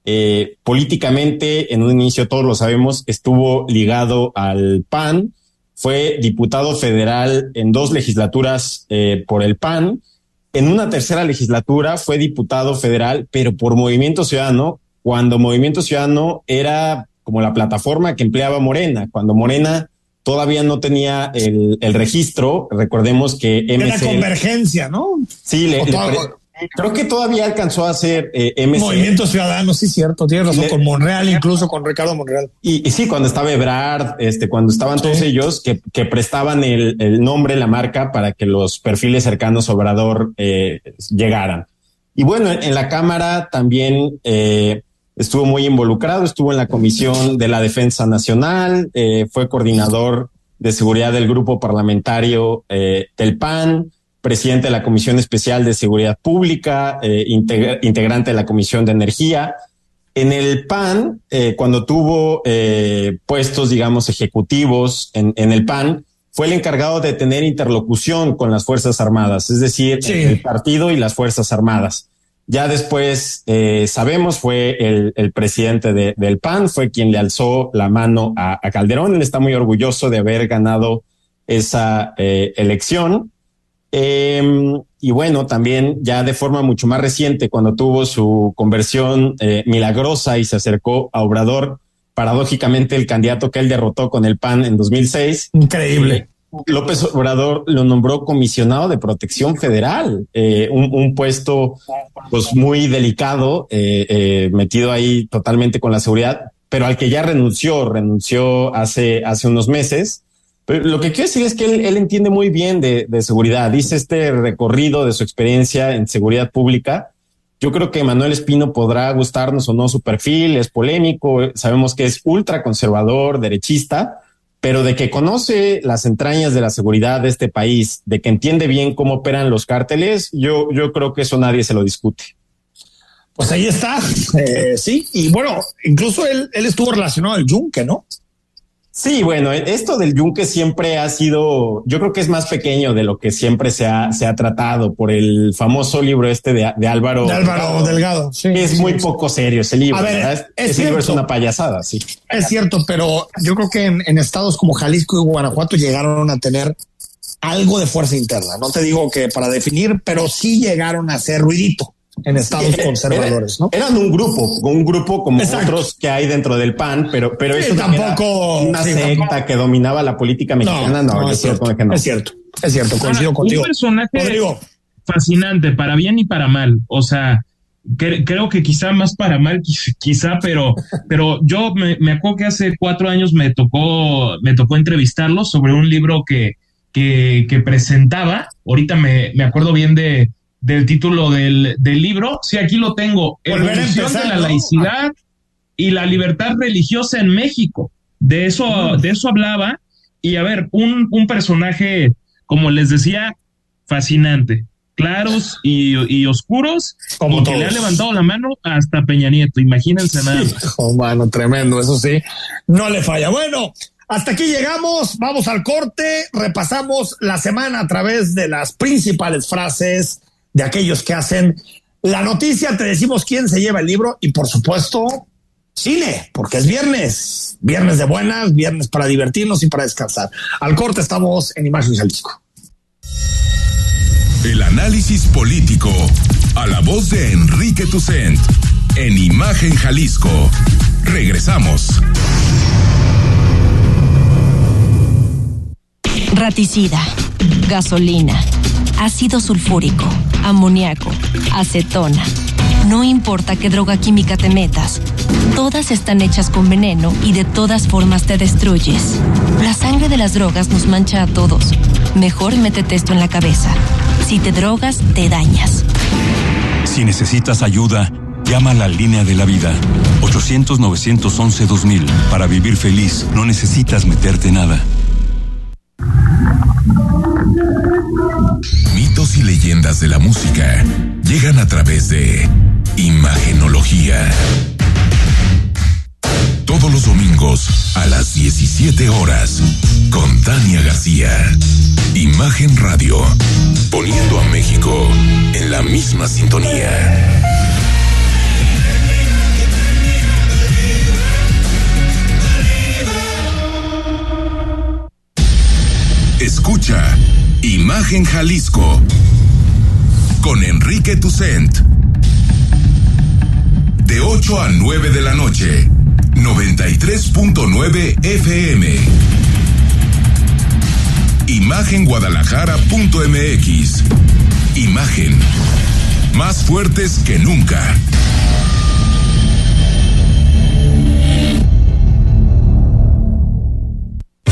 eh, políticamente, en un inicio, todos lo sabemos, estuvo ligado al PAN, fue diputado federal en dos legislaturas eh, por el PAN, en una tercera legislatura fue diputado federal, pero por Movimiento Ciudadano, cuando Movimiento Ciudadano era como la plataforma que empleaba Morena, cuando Morena todavía no tenía el, el registro, recordemos que MCL, Era convergencia, ¿no? Sí, le, le, Creo que todavía alcanzó a hacer eh, MC. Movimiento Ciudadano, sí, cierto, tienes razón, Le, con Monreal, incluso con Ricardo Monreal. Y, y, sí, cuando estaba Ebrard, este, cuando estaban todos sí. ellos que, que prestaban el, el, nombre, la marca, para que los perfiles cercanos a Obrador eh, llegaran. Y bueno, en, en la Cámara también eh, estuvo muy involucrado, estuvo en la Comisión de la Defensa Nacional, eh, fue coordinador de seguridad del grupo parlamentario eh, del PAN, presidente de la Comisión Especial de Seguridad Pública, eh, integra integrante de la Comisión de Energía. En el PAN, eh, cuando tuvo eh, puestos, digamos, ejecutivos en, en, el PAN, fue el encargado de tener interlocución con las Fuerzas Armadas, es decir, sí. el partido y las Fuerzas Armadas. Ya después, eh, sabemos, fue el, el presidente de, del PAN, fue quien le alzó la mano a, a, Calderón. Él está muy orgulloso de haber ganado esa eh, elección. Eh, y bueno, también ya de forma mucho más reciente, cuando tuvo su conversión eh, milagrosa y se acercó a Obrador, paradójicamente el candidato que él derrotó con el PAN en 2006. Increíble. López Obrador lo nombró comisionado de protección federal, eh, un, un, puesto pues muy delicado, eh, metido ahí totalmente con la seguridad, pero al que ya renunció, renunció hace, hace unos meses pero lo que quiero decir es que él, entiende muy bien de, seguridad. Dice este recorrido de su experiencia en seguridad pública. Yo creo que Manuel Espino podrá gustarnos o no su perfil, es polémico, sabemos que es ultra conservador, derechista, pero de que conoce las entrañas de la seguridad de este país, de que entiende bien cómo operan los cárteles, yo, yo creo que eso nadie se lo discute. Pues ahí está, eh, sí, y bueno, incluso él, él estuvo relacionado al Yunque, ¿no? Sí, bueno, esto del yunque siempre ha sido, yo creo que es más pequeño de lo que siempre se ha, se ha tratado por el famoso libro este de, de Álvaro. De Álvaro Delgado, sí. Es sí, muy sí. poco serio ese libro. A ver, ¿verdad? es ese libro es una payasada, sí. Es cierto, pero yo creo que en, en estados como Jalisco y Guanajuato llegaron a tener algo de fuerza interna. No te digo que para definir, pero sí llegaron a hacer ruidito en estados Era- conservadores, ¿no? Eran un grupo, un grupo como Exacto. otros que hay dentro del PAN, pero, pero eso era tampoco- una sí, secta tampoco. que dominaba la política mexicana, no, yo es, creo cierto, que no. es cierto, es cierto, coincido Ahora, contigo. Un personaje Rodrigo. fascinante, para bien y para mal. O sea, cre- creo que quizá más para mal, quiz- quizá, pero, pero yo me, me acuerdo que hace cuatro años me tocó, me tocó entrevistarlo sobre un libro que, que, que presentaba. Ahorita me, me acuerdo bien de, del título del, del libro. Sí, aquí lo tengo. Evolución de la laicidad y la libertad religiosa en México. De eso, de eso hablaba. Y a ver, un, un personaje, como les decía, fascinante. Claros y, y oscuros, Como y que le ha levantado la mano hasta Peña Nieto. Imagínense nada. Hijo, mano, tremendo, eso sí, no le falla. Bueno, hasta aquí llegamos, vamos al corte, repasamos la semana a través de las principales frases de aquellos que hacen la noticia, te decimos quién se lleva el libro y por supuesto cine, porque es viernes, viernes de buenas, viernes para divertirnos y para descansar. Al corte estamos en Imagen Jalisco. El análisis político a la voz de Enrique Tucent en Imagen Jalisco. Regresamos. Raticida, gasolina, ácido sulfúrico, amoníaco, acetona. No importa qué droga química te metas, todas están hechas con veneno y de todas formas te destruyes. La sangre de las drogas nos mancha a todos. Mejor métete esto en la cabeza. Si te drogas, te dañas. Si necesitas ayuda, llama a la línea de la vida. 800-911-2000. Para vivir feliz, no necesitas meterte nada. Mitos y leyendas de la música llegan a través de Imagenología. Todos los domingos a las 17 horas con Tania García. Imagen Radio. Poniendo a México en la misma sintonía. Imagen Jalisco con Enrique Tucent. De 8 a 9 de la noche, 93.9 FM. Imagenguadalajara.mx. Imagen. Más fuertes que nunca.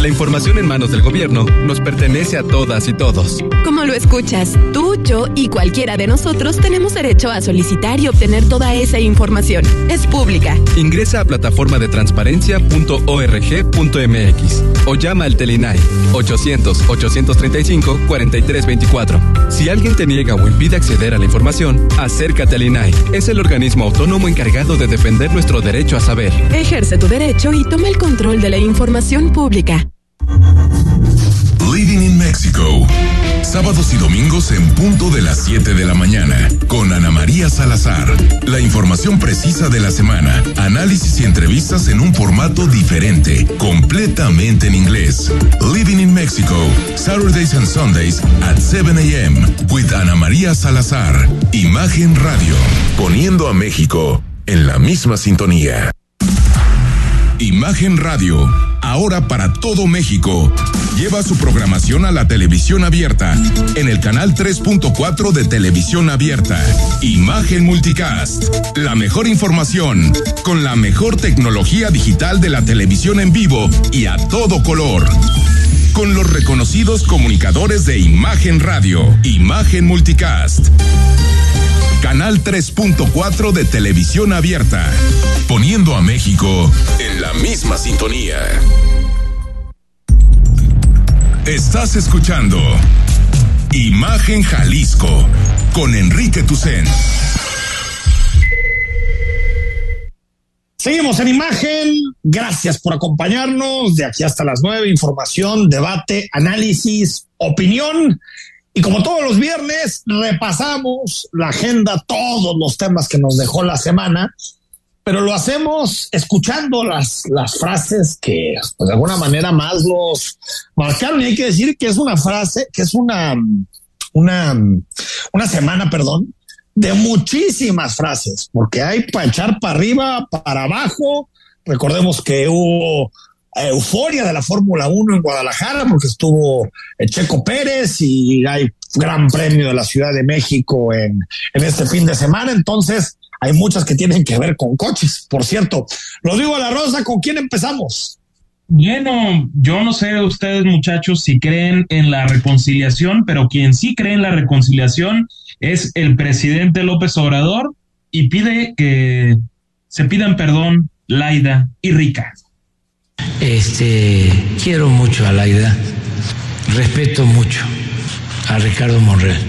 La información en manos del gobierno nos pertenece a todas y todos. Como lo escuchas, tú, yo y cualquiera de nosotros tenemos derecho a solicitar y obtener toda esa información. Es pública. Ingresa a plataforma de transparencia.org.mx o llama al Telinai 800-835-4324. Si alguien te niega o impide acceder a la información, acércate al INAI. Es el organismo autónomo encargado de defender nuestro derecho a saber. Ejerce tu derecho y toma el control de la información pública. Living in Mexico. Sábados y domingos en punto de las 7 de la mañana con Ana María Salazar. La información precisa de la semana, análisis y entrevistas en un formato diferente, completamente en inglés. Living in Mexico, Saturdays and Sundays at 7 a.m. with Ana María Salazar. Imagen Radio, poniendo a México en la misma sintonía. Imagen Radio, ahora para todo México. Lleva su programación a la televisión abierta en el canal 3.4 de televisión abierta. Imagen Multicast, la mejor información con la mejor tecnología digital de la televisión en vivo y a todo color. Con los reconocidos comunicadores de Imagen Radio, Imagen Multicast. Canal 3.4 de televisión abierta, poniendo a México en la misma sintonía. Estás escuchando Imagen Jalisco con Enrique Tucen. Seguimos en imagen. Gracias por acompañarnos de aquí hasta las nueve. Información, debate, análisis, opinión. Y como todos los viernes, repasamos la agenda, todos los temas que nos dejó la semana, pero lo hacemos escuchando las, las frases que pues, de alguna manera más los marcaron. Y hay que decir que es una frase, que es una, una, una semana, perdón, de muchísimas frases, porque hay para echar para arriba, para abajo. Recordemos que hubo euforia de la Fórmula 1 en Guadalajara porque estuvo Checo Pérez y hay gran premio de la Ciudad de México en, en este fin de semana. Entonces, hay muchas que tienen que ver con coches. Por cierto, lo digo a la Rosa, ¿con quién empezamos? Bueno, yo no sé ustedes muchachos si creen en la reconciliación, pero quien sí cree en la reconciliación es el presidente López Obrador y pide que se pidan perdón Laida y Rica. Este, quiero mucho a Laida, respeto mucho a Ricardo Monreal.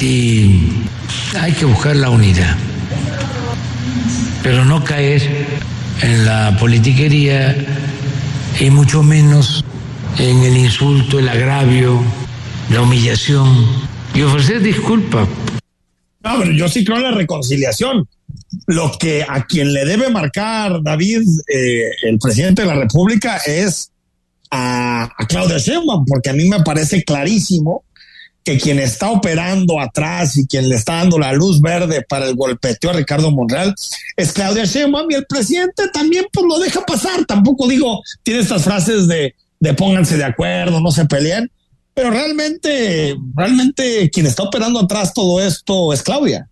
Y hay que buscar la unidad, pero no caer en la politiquería y mucho menos en el insulto, el agravio, la humillación y ofrecer disculpas. Yo sí creo en la reconciliación. Lo que a quien le debe marcar David, eh, el presidente de la República, es a, a Claudia Sheinbaum, porque a mí me parece clarísimo que quien está operando atrás y quien le está dando la luz verde para el golpeteo a Ricardo Monreal es Claudia Sheinbaum y el presidente también pues lo deja pasar. Tampoco digo, tiene estas frases de, de pónganse de acuerdo, no se peleen, pero realmente, realmente quien está operando atrás todo esto es Claudia.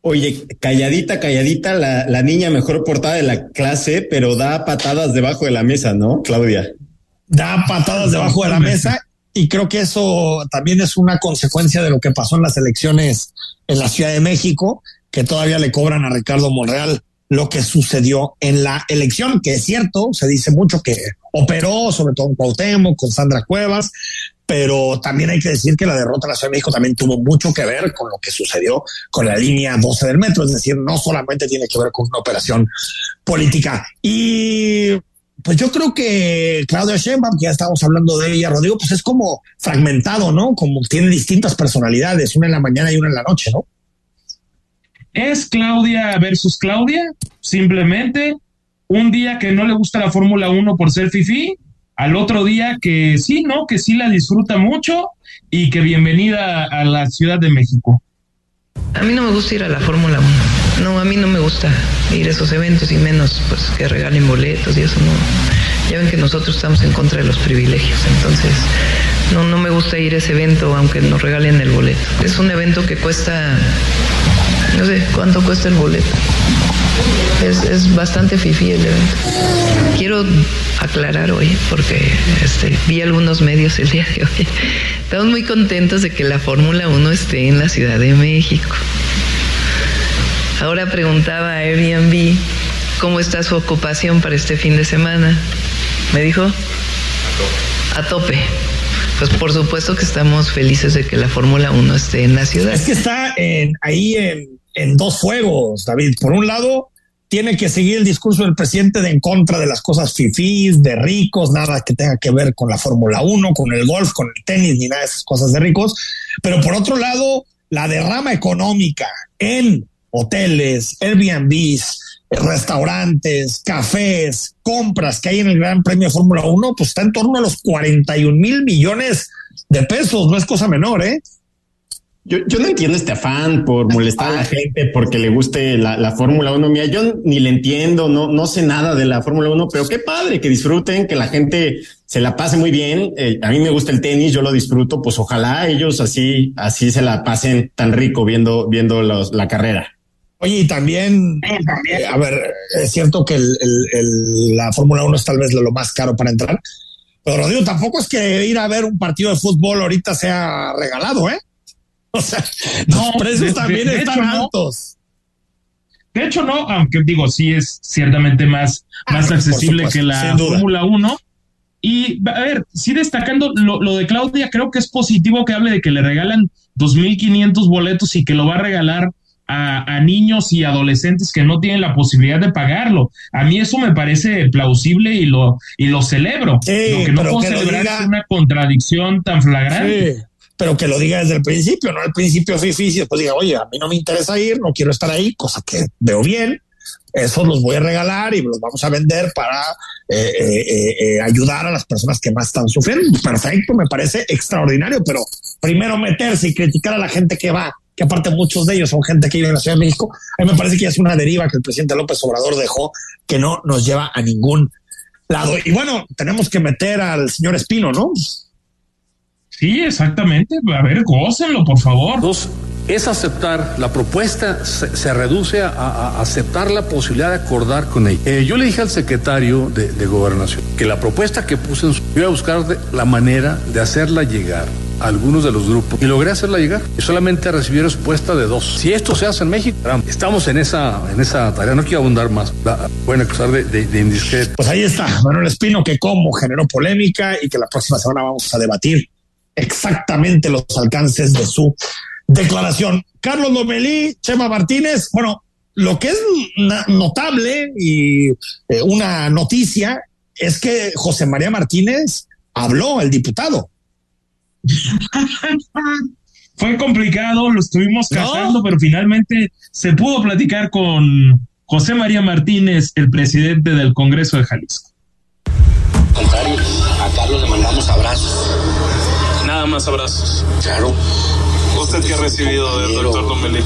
Oye, calladita, calladita, la, la niña mejor portada de la clase, pero da patadas debajo de la mesa, ¿no, Claudia? Da patadas debajo de la mesa y creo que eso también es una consecuencia de lo que pasó en las elecciones en la Ciudad de México, que todavía le cobran a Ricardo Monreal lo que sucedió en la elección, que es cierto, se dice mucho que operó, sobre todo en Cuauhtémoc, con Sandra Cuevas, pero también hay que decir que la derrota de la Ciudad de México también tuvo mucho que ver con lo que sucedió con la línea 12 del metro, es decir, no solamente tiene que ver con una operación política. Y pues yo creo que Claudia Sheinbaum, que ya estamos hablando de ella, Rodrigo, pues es como fragmentado, ¿no? Como tiene distintas personalidades, una en la mañana y una en la noche, ¿no? Es Claudia versus Claudia, simplemente un día que no le gusta la Fórmula 1 por ser fifi, al otro día que sí, ¿no? Que sí la disfruta mucho y que bienvenida a la Ciudad de México. A mí no me gusta ir a la Fórmula 1. No, a mí no me gusta ir a esos eventos y menos pues que regalen boletos y eso no. Ya ven que nosotros estamos en contra de los privilegios, entonces no, no me gusta ir a ese evento aunque nos regalen el boleto. Es un evento que cuesta, no sé, ¿cuánto cuesta el boleto? Es, es bastante fifí el evento. Quiero aclarar hoy, porque este, vi algunos medios el día de hoy. Estamos muy contentos de que la Fórmula 1 esté en la Ciudad de México. Ahora preguntaba a Airbnb cómo está su ocupación para este fin de semana. Me dijo, a tope. Pues por supuesto que estamos felices de que la Fórmula 1 esté en la ciudad. Es que está en, ahí en, dos fuegos, David. Por un lado, tiene que seguir el discurso del presidente de en contra de las cosas fifís, de ricos, nada que tenga que ver con la Fórmula 1, con el golf, con el tenis, ni nada de esas cosas de ricos. Pero por otro lado, la derrama económica en hoteles, Airbnbs, restaurantes, cafés, compras que hay en el Gran Premio de Fórmula 1, pues está en torno a los 41 mil millones de pesos. No es cosa menor, ¿eh? Yo, yo no entiendo este afán por molestar a la gente porque le guste la, la Fórmula 1. Mira, yo ni le entiendo, no, no sé nada de la Fórmula 1, pero qué padre que disfruten, que la gente se la pase muy bien. Eh, a mí me gusta el tenis, yo lo disfruto, pues ojalá ellos así, así se la pasen tan rico viendo, viendo los, la carrera. Oye, y también, eh, a ver, es cierto que el, el, el, la Fórmula 1 es tal vez lo más caro para entrar, pero Rodrigo, tampoco es que ir a ver un partido de fútbol ahorita sea regalado, ¿eh? O sea, los No, precios de- también de- de están hecho, no. altos. De hecho, no, aunque digo, sí es ciertamente más, Ah, más accesible supuesto, que la. Fórmula 1, Y a ver, sí destacando lo, lo, de Claudia, creo que es positivo que hable de que le regalan 2.500 boletos y que lo va a regalar a, a, niños y adolescentes que no tienen la posibilidad de pagarlo. A mí eso me parece plausible y lo, y lo celebro. Sí, lo que no puedo celebrar diga... es una contradicción tan flagrante. Sí, pero que lo diga desde el principio, no al principio fifi, y después diga, oye, a mí no me interesa ir, no quiero estar ahí, cosa que veo bien. Esos los voy a regalar y los vamos a vender para eh, eh, eh, ayudar a las personas que más están sufriendo. Perfecto, me parece extraordinario, pero primero meterse y criticar a la gente que va que aparte muchos de ellos son gente que vive en la Ciudad de México, a mí me parece que es una deriva que el presidente López Obrador dejó que no nos lleva a ningún lado. Y bueno, tenemos que meter al señor Espino, ¿no? Sí, exactamente. A ver, gócenlo, por favor. Dos, es aceptar la propuesta, se, se reduce a, a, aceptar la posibilidad de acordar con ella. Eh, yo le dije al secretario de, de, Gobernación que la propuesta que puse en su, iba a buscar de, la manera de hacerla llegar algunos de los grupos y logré hacerla llegar. Y solamente recibí respuesta de dos. Si esto se hace en México, estamos en esa, en esa tarea. No quiero abundar más. La, pueden acusar de, de, de indiscreto. Pues ahí está, Manuel Espino, que como generó polémica y que la próxima semana vamos a debatir exactamente los alcances de su declaración. Carlos Lomelí, Chema Martínez, bueno, lo que es notable y eh, una noticia es que José María Martínez habló, el diputado. Fue complicado, lo estuvimos cazando, ¿No? pero finalmente se pudo platicar con José María Martínez, el presidente del Congreso de Jalisco. Contrario, a Carlos le mandamos abrazos. Nada más abrazos. Claro. ¿Usted qué ha recibido del doctor Lomelí?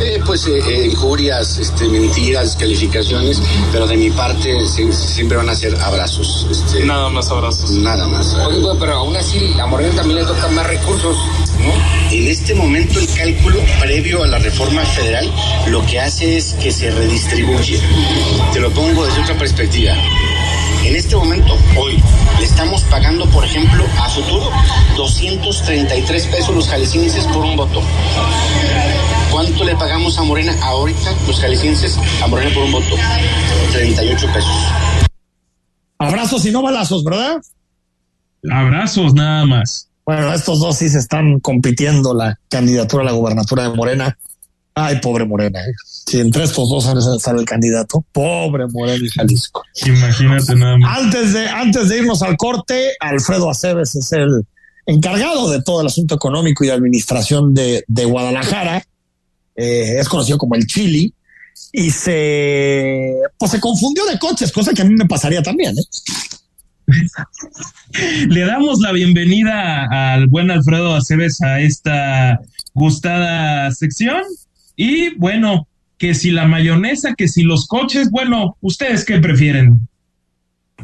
Eh, pues eh, eh, injurias, este, mentiras, calificaciones, pero de mi parte siempre van a ser abrazos. Este, nada más abrazos. Nada más. Oye, pero aún así a Morena también le tocan más recursos. ¿no? En este momento el cálculo previo a la reforma federal lo que hace es que se redistribuye. Te lo pongo desde otra perspectiva. En este momento, hoy, le estamos pagando, por ejemplo, a futuro 233 pesos los jaliscienses por un voto. ¿Cuánto le pagamos a Morena ahorita, los jaliscienses, a Morena por un voto? 38 pesos. Abrazos y no balazos, ¿verdad? Abrazos nada más. Bueno, estos dos sí se están compitiendo la candidatura a la gubernatura de Morena. Ay, pobre Morena. ¿eh? Si entre estos dos sale el candidato, pobre Morena y Jalisco. Imagínate nada más. Antes de, antes de irnos al corte, Alfredo Aceves es el encargado de todo el asunto económico y de administración de, de Guadalajara. Eh, es conocido como el Chili. Y se, pues se confundió de coches, cosa que a mí me pasaría también. ¿eh? Le damos la bienvenida al buen Alfredo Aceves a esta gustada sección. Y bueno, que si la mayonesa, que si los coches, bueno, ¿ustedes qué prefieren?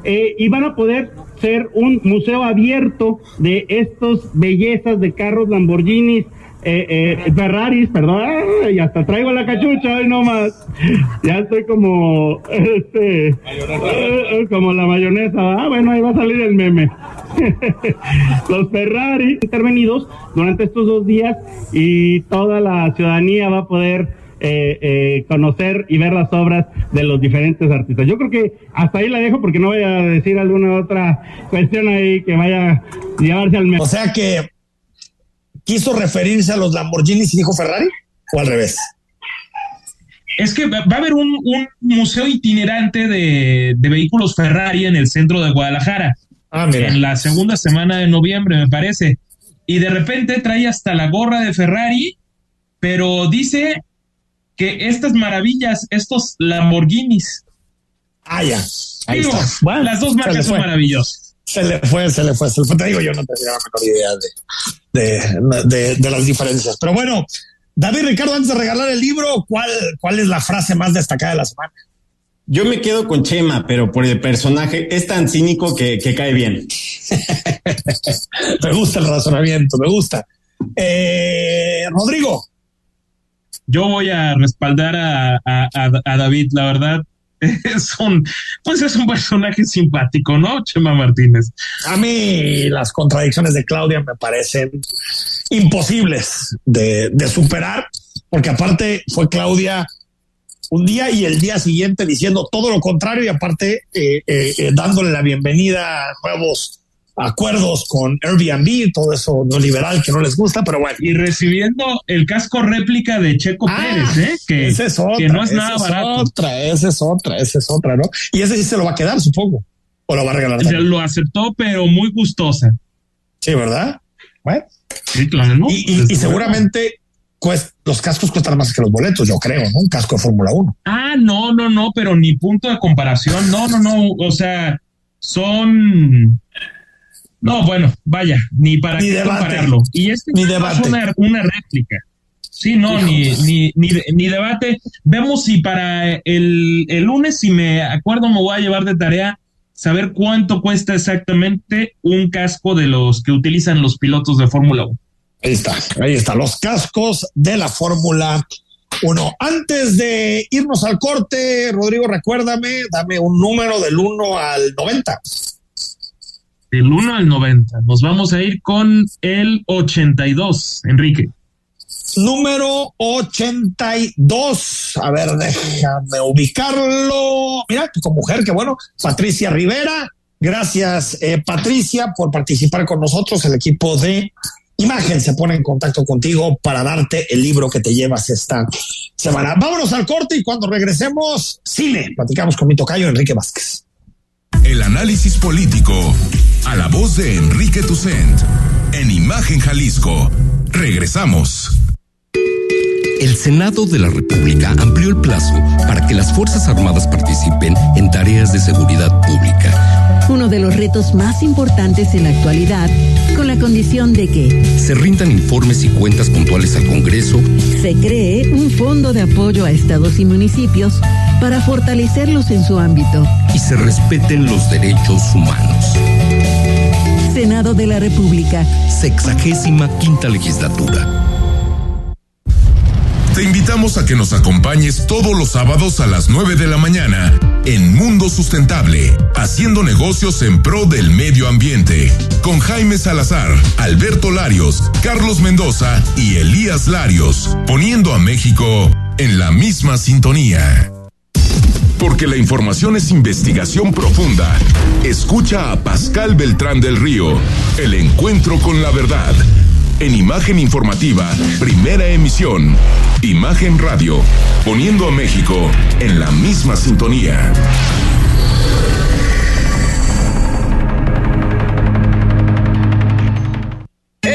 Eh, y van a poder ser un museo abierto de estos bellezas de carros Lamborghinis, eh, eh, Ferraris, perdón, y hasta traigo la cachucha hoy nomás. Ya estoy como, este, eh, como la mayonesa. Ah, bueno, ahí va a salir el meme. Los Ferrari intervenidos durante estos dos días y toda la ciudadanía va a poder eh, eh, conocer y ver las obras de los diferentes artistas. Yo creo que hasta ahí la dejo porque no voy a decir alguna otra cuestión ahí que vaya a llevarse al O sea que quiso referirse a los Lamborghinis y dijo Ferrari o al revés. Es que va a haber un, un museo itinerante de, de, vehículos Ferrari en el centro de Guadalajara. Ah, mira. En la segunda semana de noviembre, me parece. Y de repente trae hasta la gorra de Ferrari, pero dice que estas maravillas, estos Lamborghinis. Ah, ya. Ahí Digo, está. Bueno, las dos marcas son maravillosas. Se le fue, se le fue, se le fue. Te digo, yo no tenía la menor idea de, de, de, de las diferencias. Pero bueno, David Ricardo, antes de regalar el libro, ¿cuál, ¿cuál es la frase más destacada de la semana? Yo me quedo con Chema, pero por el personaje es tan cínico que, que cae bien. me gusta el razonamiento, me gusta. Eh, Rodrigo. Yo voy a respaldar a, a, David, la verdad. Es un, pues es un personaje simpático, ¿no? Chema Martínez. A mí las contradicciones de Claudia me parecen imposibles de, de superar, porque aparte fue Claudia un día y el día siguiente diciendo todo lo contrario y aparte eh, eh, eh, dándole la bienvenida a nuevos acuerdos con Airbnb, todo eso no liberal que no les gusta, pero bueno. Y recibiendo el casco réplica de Checo Ah, Pérez, ¿eh? Que, esa es otra, que no es esa nada barato. otra, esa es otra, esa es otra, ¿no? Y ese sí se lo va a quedar, supongo. O lo va a regalar. Se también. lo aceptó, pero muy gustosa. Sí, ¿verdad? Bueno. Sí, claro. Y, y- y seguramente cuest- los cascos cuestan más que los boletos, yo creo, ¿no? Un casco de Fórmula 1. Ah, no, no, no, pero ni punto de comparación. No, no, no. O sea, son. No, bueno, vaya, ni para Ni qué debate. compararlo. Y este Ni es una, una réplica. Sí, no, ni, ni, ni debate. Vemos si para el, el lunes, si me acuerdo, me voy a llevar de tarea saber cuánto cuesta exactamente un casco de los que utilizan los pilotos de Fórmula 1. Ahí está, ahí está, los cascos de la Fórmula 1. Antes de irnos al corte, Rodrigo, recuérdame, dame un número del 1 al 90. Del 1 al 90. Nos vamos a ir con el 82, Enrique. Número 82. A ver, déjame ubicarlo. Mira, tu mujer, que bueno, Patricia Rivera. Gracias, eh, Patricia, por participar con nosotros. El equipo de Imagen se pone en contacto contigo para darte el libro que te llevas esta semana. Vámonos al corte y cuando regresemos, cine. Platicamos con mi tocayo Enrique Vázquez. El análisis político a la voz de Enrique Tucent en Imagen Jalisco. Regresamos. El Senado de la República amplió el plazo para que las Fuerzas Armadas participen en tareas de seguridad pública. Uno de los retos más importantes en la actualidad, con la condición de que Se rindan informes y cuentas puntuales al Congreso se cree un fondo de apoyo a estados y municipios para fortalecerlos en su ámbito. y se respeten los derechos humanos. Senado de la República. Sexagésima quinta legislatura. Te invitamos a que nos acompañes todos los sábados a las 9 de la mañana en Mundo Sustentable, haciendo negocios en pro del medio ambiente, con Jaime Salazar, Alberto Larios, Carlos Mendoza y Elías Larios, poniendo a México en la misma sintonía. Porque la información es investigación profunda. Escucha a Pascal Beltrán del Río, El Encuentro con la Verdad. En Imagen Informativa, primera emisión. Imagen Radio, poniendo a México en la misma sintonía.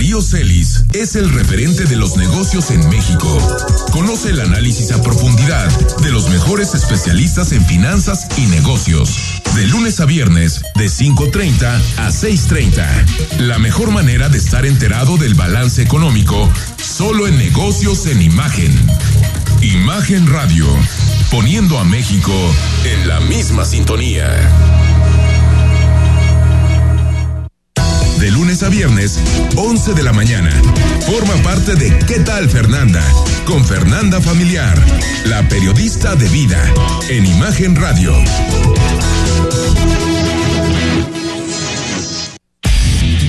Darío Celis es el referente de los negocios en México. Conoce el análisis a profundidad de los mejores especialistas en finanzas y negocios. De lunes a viernes, de 5.30 a 6.30. La mejor manera de estar enterado del balance económico, solo en negocios en imagen. Imagen Radio, poniendo a México en la misma sintonía. De lunes a viernes, 11 de la mañana. Forma parte de ¿Qué tal Fernanda? Con Fernanda Familiar, la periodista de vida, en Imagen Radio.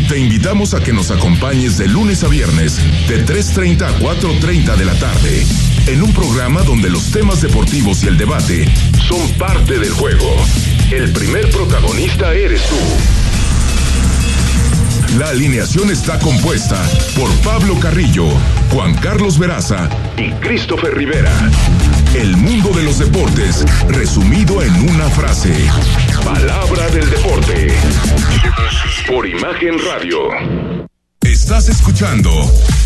Te invitamos a que nos acompañes de lunes a viernes, de 3.30 a 4.30 de la tarde, en un programa donde los temas deportivos y el debate son parte del juego. El primer protagonista eres tú. La alineación está compuesta por Pablo Carrillo, Juan Carlos Veraza y Christopher Rivera. El mundo de los deportes resumido en una frase. Palabra del deporte. Por Imagen Radio. Estás escuchando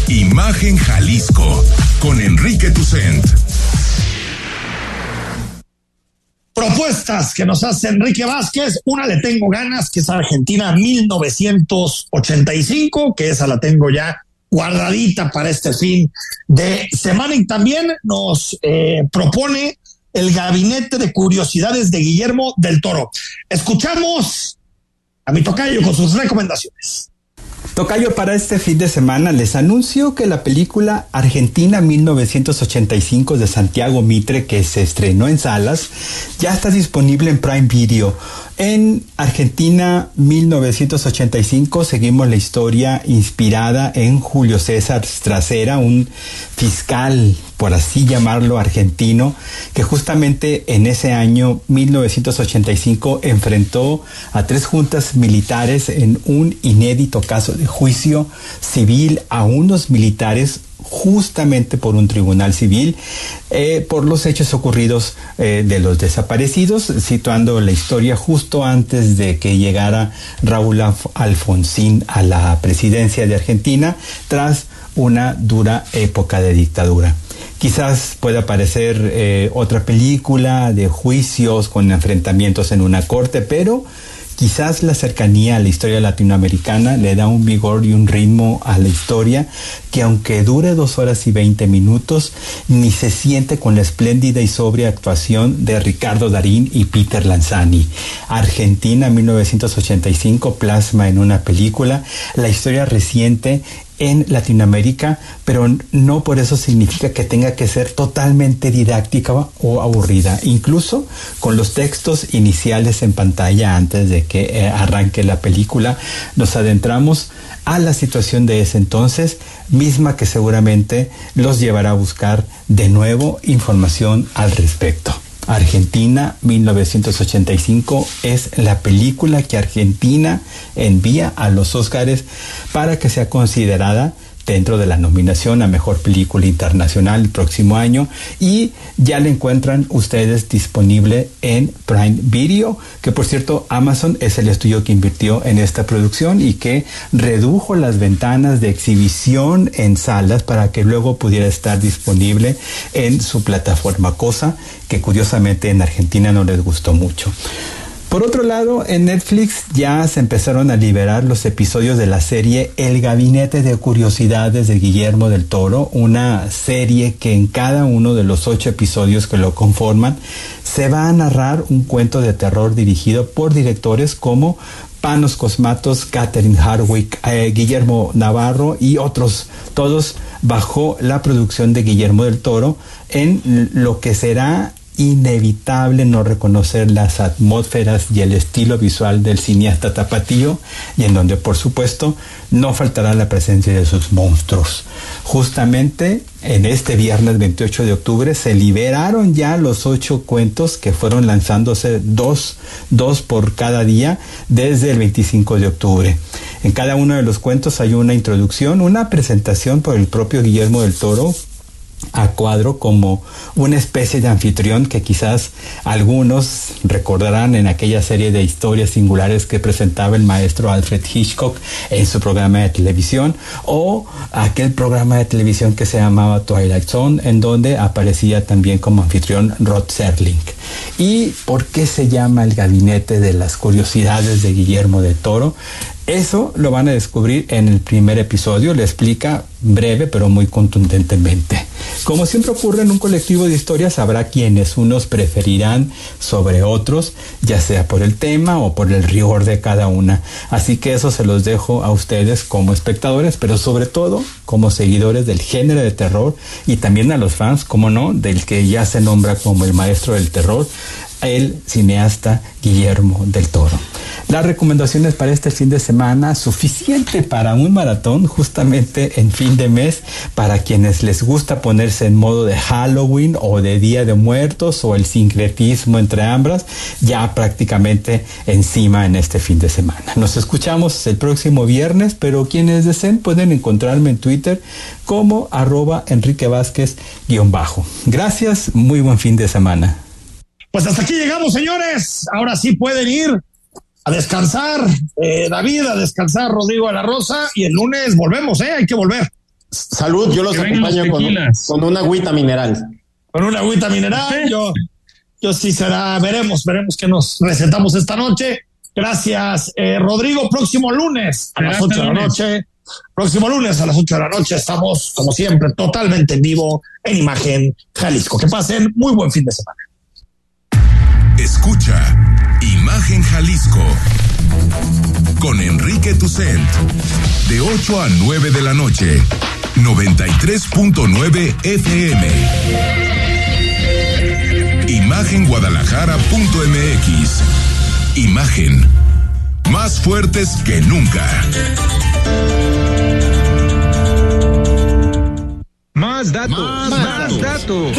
Imagen Jalisco con Enrique Tucent. Propuestas que nos hace Enrique Vázquez. Una le tengo ganas, que es Argentina 1985, que esa la tengo ya guardadita para este fin de semana y también nos eh, propone el gabinete de curiosidades de Guillermo del Toro. Escuchamos a mi tocayo con sus recomendaciones. Tocayo, para este fin de semana les anuncio que la película Argentina 1985 de Santiago Mitre, que se estrenó en salas, ya está disponible en Prime Video. En Argentina 1985 seguimos la historia inspirada en Julio César Stracera, un fiscal, por así llamarlo, argentino, que justamente en ese año 1985 enfrentó a tres juntas militares en un inédito caso de juicio civil a unos militares justamente por un tribunal civil eh, por los hechos ocurridos eh, de los desaparecidos, situando la historia justo antes de que llegara Raúl Alfonsín a la presidencia de Argentina tras una dura época de dictadura. Quizás pueda parecer eh, otra película de juicios con enfrentamientos en una corte, pero Quizás la cercanía a la historia latinoamericana le da un vigor y un ritmo a la historia que aunque dure dos horas y veinte minutos, ni se siente con la espléndida y sobria actuación de Ricardo Darín y Peter Lanzani. Argentina 1985 plasma en una película la historia reciente en Latinoamérica, pero no por eso significa que tenga que ser totalmente didáctica o aburrida. Incluso con los textos iniciales en pantalla antes de que eh, arranque la película, nos adentramos a la situación de ese entonces, misma que seguramente los llevará a buscar de nuevo información al respecto. Argentina 1985 es la película que Argentina envía a los Óscares para que sea considerada dentro de la nominación a Mejor Película Internacional el próximo año y ya la encuentran ustedes disponible en Prime Video, que por cierto Amazon es el estudio que invirtió en esta producción y que redujo las ventanas de exhibición en salas para que luego pudiera estar disponible en su plataforma, cosa que curiosamente en Argentina no les gustó mucho. Por otro lado, en Netflix ya se empezaron a liberar los episodios de la serie El Gabinete de Curiosidades de Guillermo del Toro, una serie que en cada uno de los ocho episodios que lo conforman se va a narrar un cuento de terror dirigido por directores como Panos Cosmatos, Catherine Hardwick, eh, Guillermo Navarro y otros, todos bajo la producción de Guillermo del Toro en lo que será inevitable no reconocer las atmósferas y el estilo visual del cineasta tapatío y en donde por supuesto no faltará la presencia de sus monstruos. Justamente en este viernes 28 de octubre se liberaron ya los ocho cuentos que fueron lanzándose dos, dos por cada día desde el 25 de octubre. En cada uno de los cuentos hay una introducción, una presentación por el propio Guillermo del Toro a cuadro como una especie de anfitrión que quizás algunos recordarán en aquella serie de historias singulares que presentaba el maestro Alfred Hitchcock en su programa de televisión o aquel programa de televisión que se llamaba Twilight Zone en donde aparecía también como anfitrión Rod Serling. ¿Y por qué se llama el gabinete de las curiosidades de Guillermo de Toro? Eso lo van a descubrir en el primer episodio, le explica breve pero muy contundentemente. Como siempre ocurre en un colectivo de historias, habrá quienes unos preferirán sobre otros, ya sea por el tema o por el rigor de cada una. Así que eso se los dejo a ustedes como espectadores, pero sobre todo como seguidores del género de terror y también a los fans, como no, del que ya se nombra como el maestro del terror, el cineasta Guillermo del Toro. Las recomendaciones para este fin de semana, suficiente para un maratón justamente en fin de mes, para quienes les gusta ponerse en modo de Halloween o de Día de Muertos o el sincretismo entre ambas, ya prácticamente encima en este fin de semana. Nos escuchamos el próximo viernes, pero quienes deseen pueden encontrarme en Twitter como arroba Enrique Vázquez bajo. Gracias, muy buen fin de semana. Pues hasta aquí llegamos, señores. Ahora sí pueden ir a descansar, eh, David, a descansar, Rodrigo a la Rosa, y el lunes volvemos, ¿eh? Hay que volver. Salud, yo los acompaño con, con, una agüita mineral. Con una agüita mineral, yo, yo sí será, veremos, veremos qué nos recetamos esta noche. Gracias, eh, Rodrigo. Próximo lunes a las ocho de la noche, Próximo lunes a las 8 de la noche estamos, como siempre, totalmente en vivo en Imagen Jalisco. Que pasen muy buen fin de semana. Escucha Imagen Jalisco con Enrique Tucent de 8 a 9 de la noche, 93.9 FM. Imagenguadalajara.mx. Imagen. Más fuertes que nunca. Más datos. Más, datos.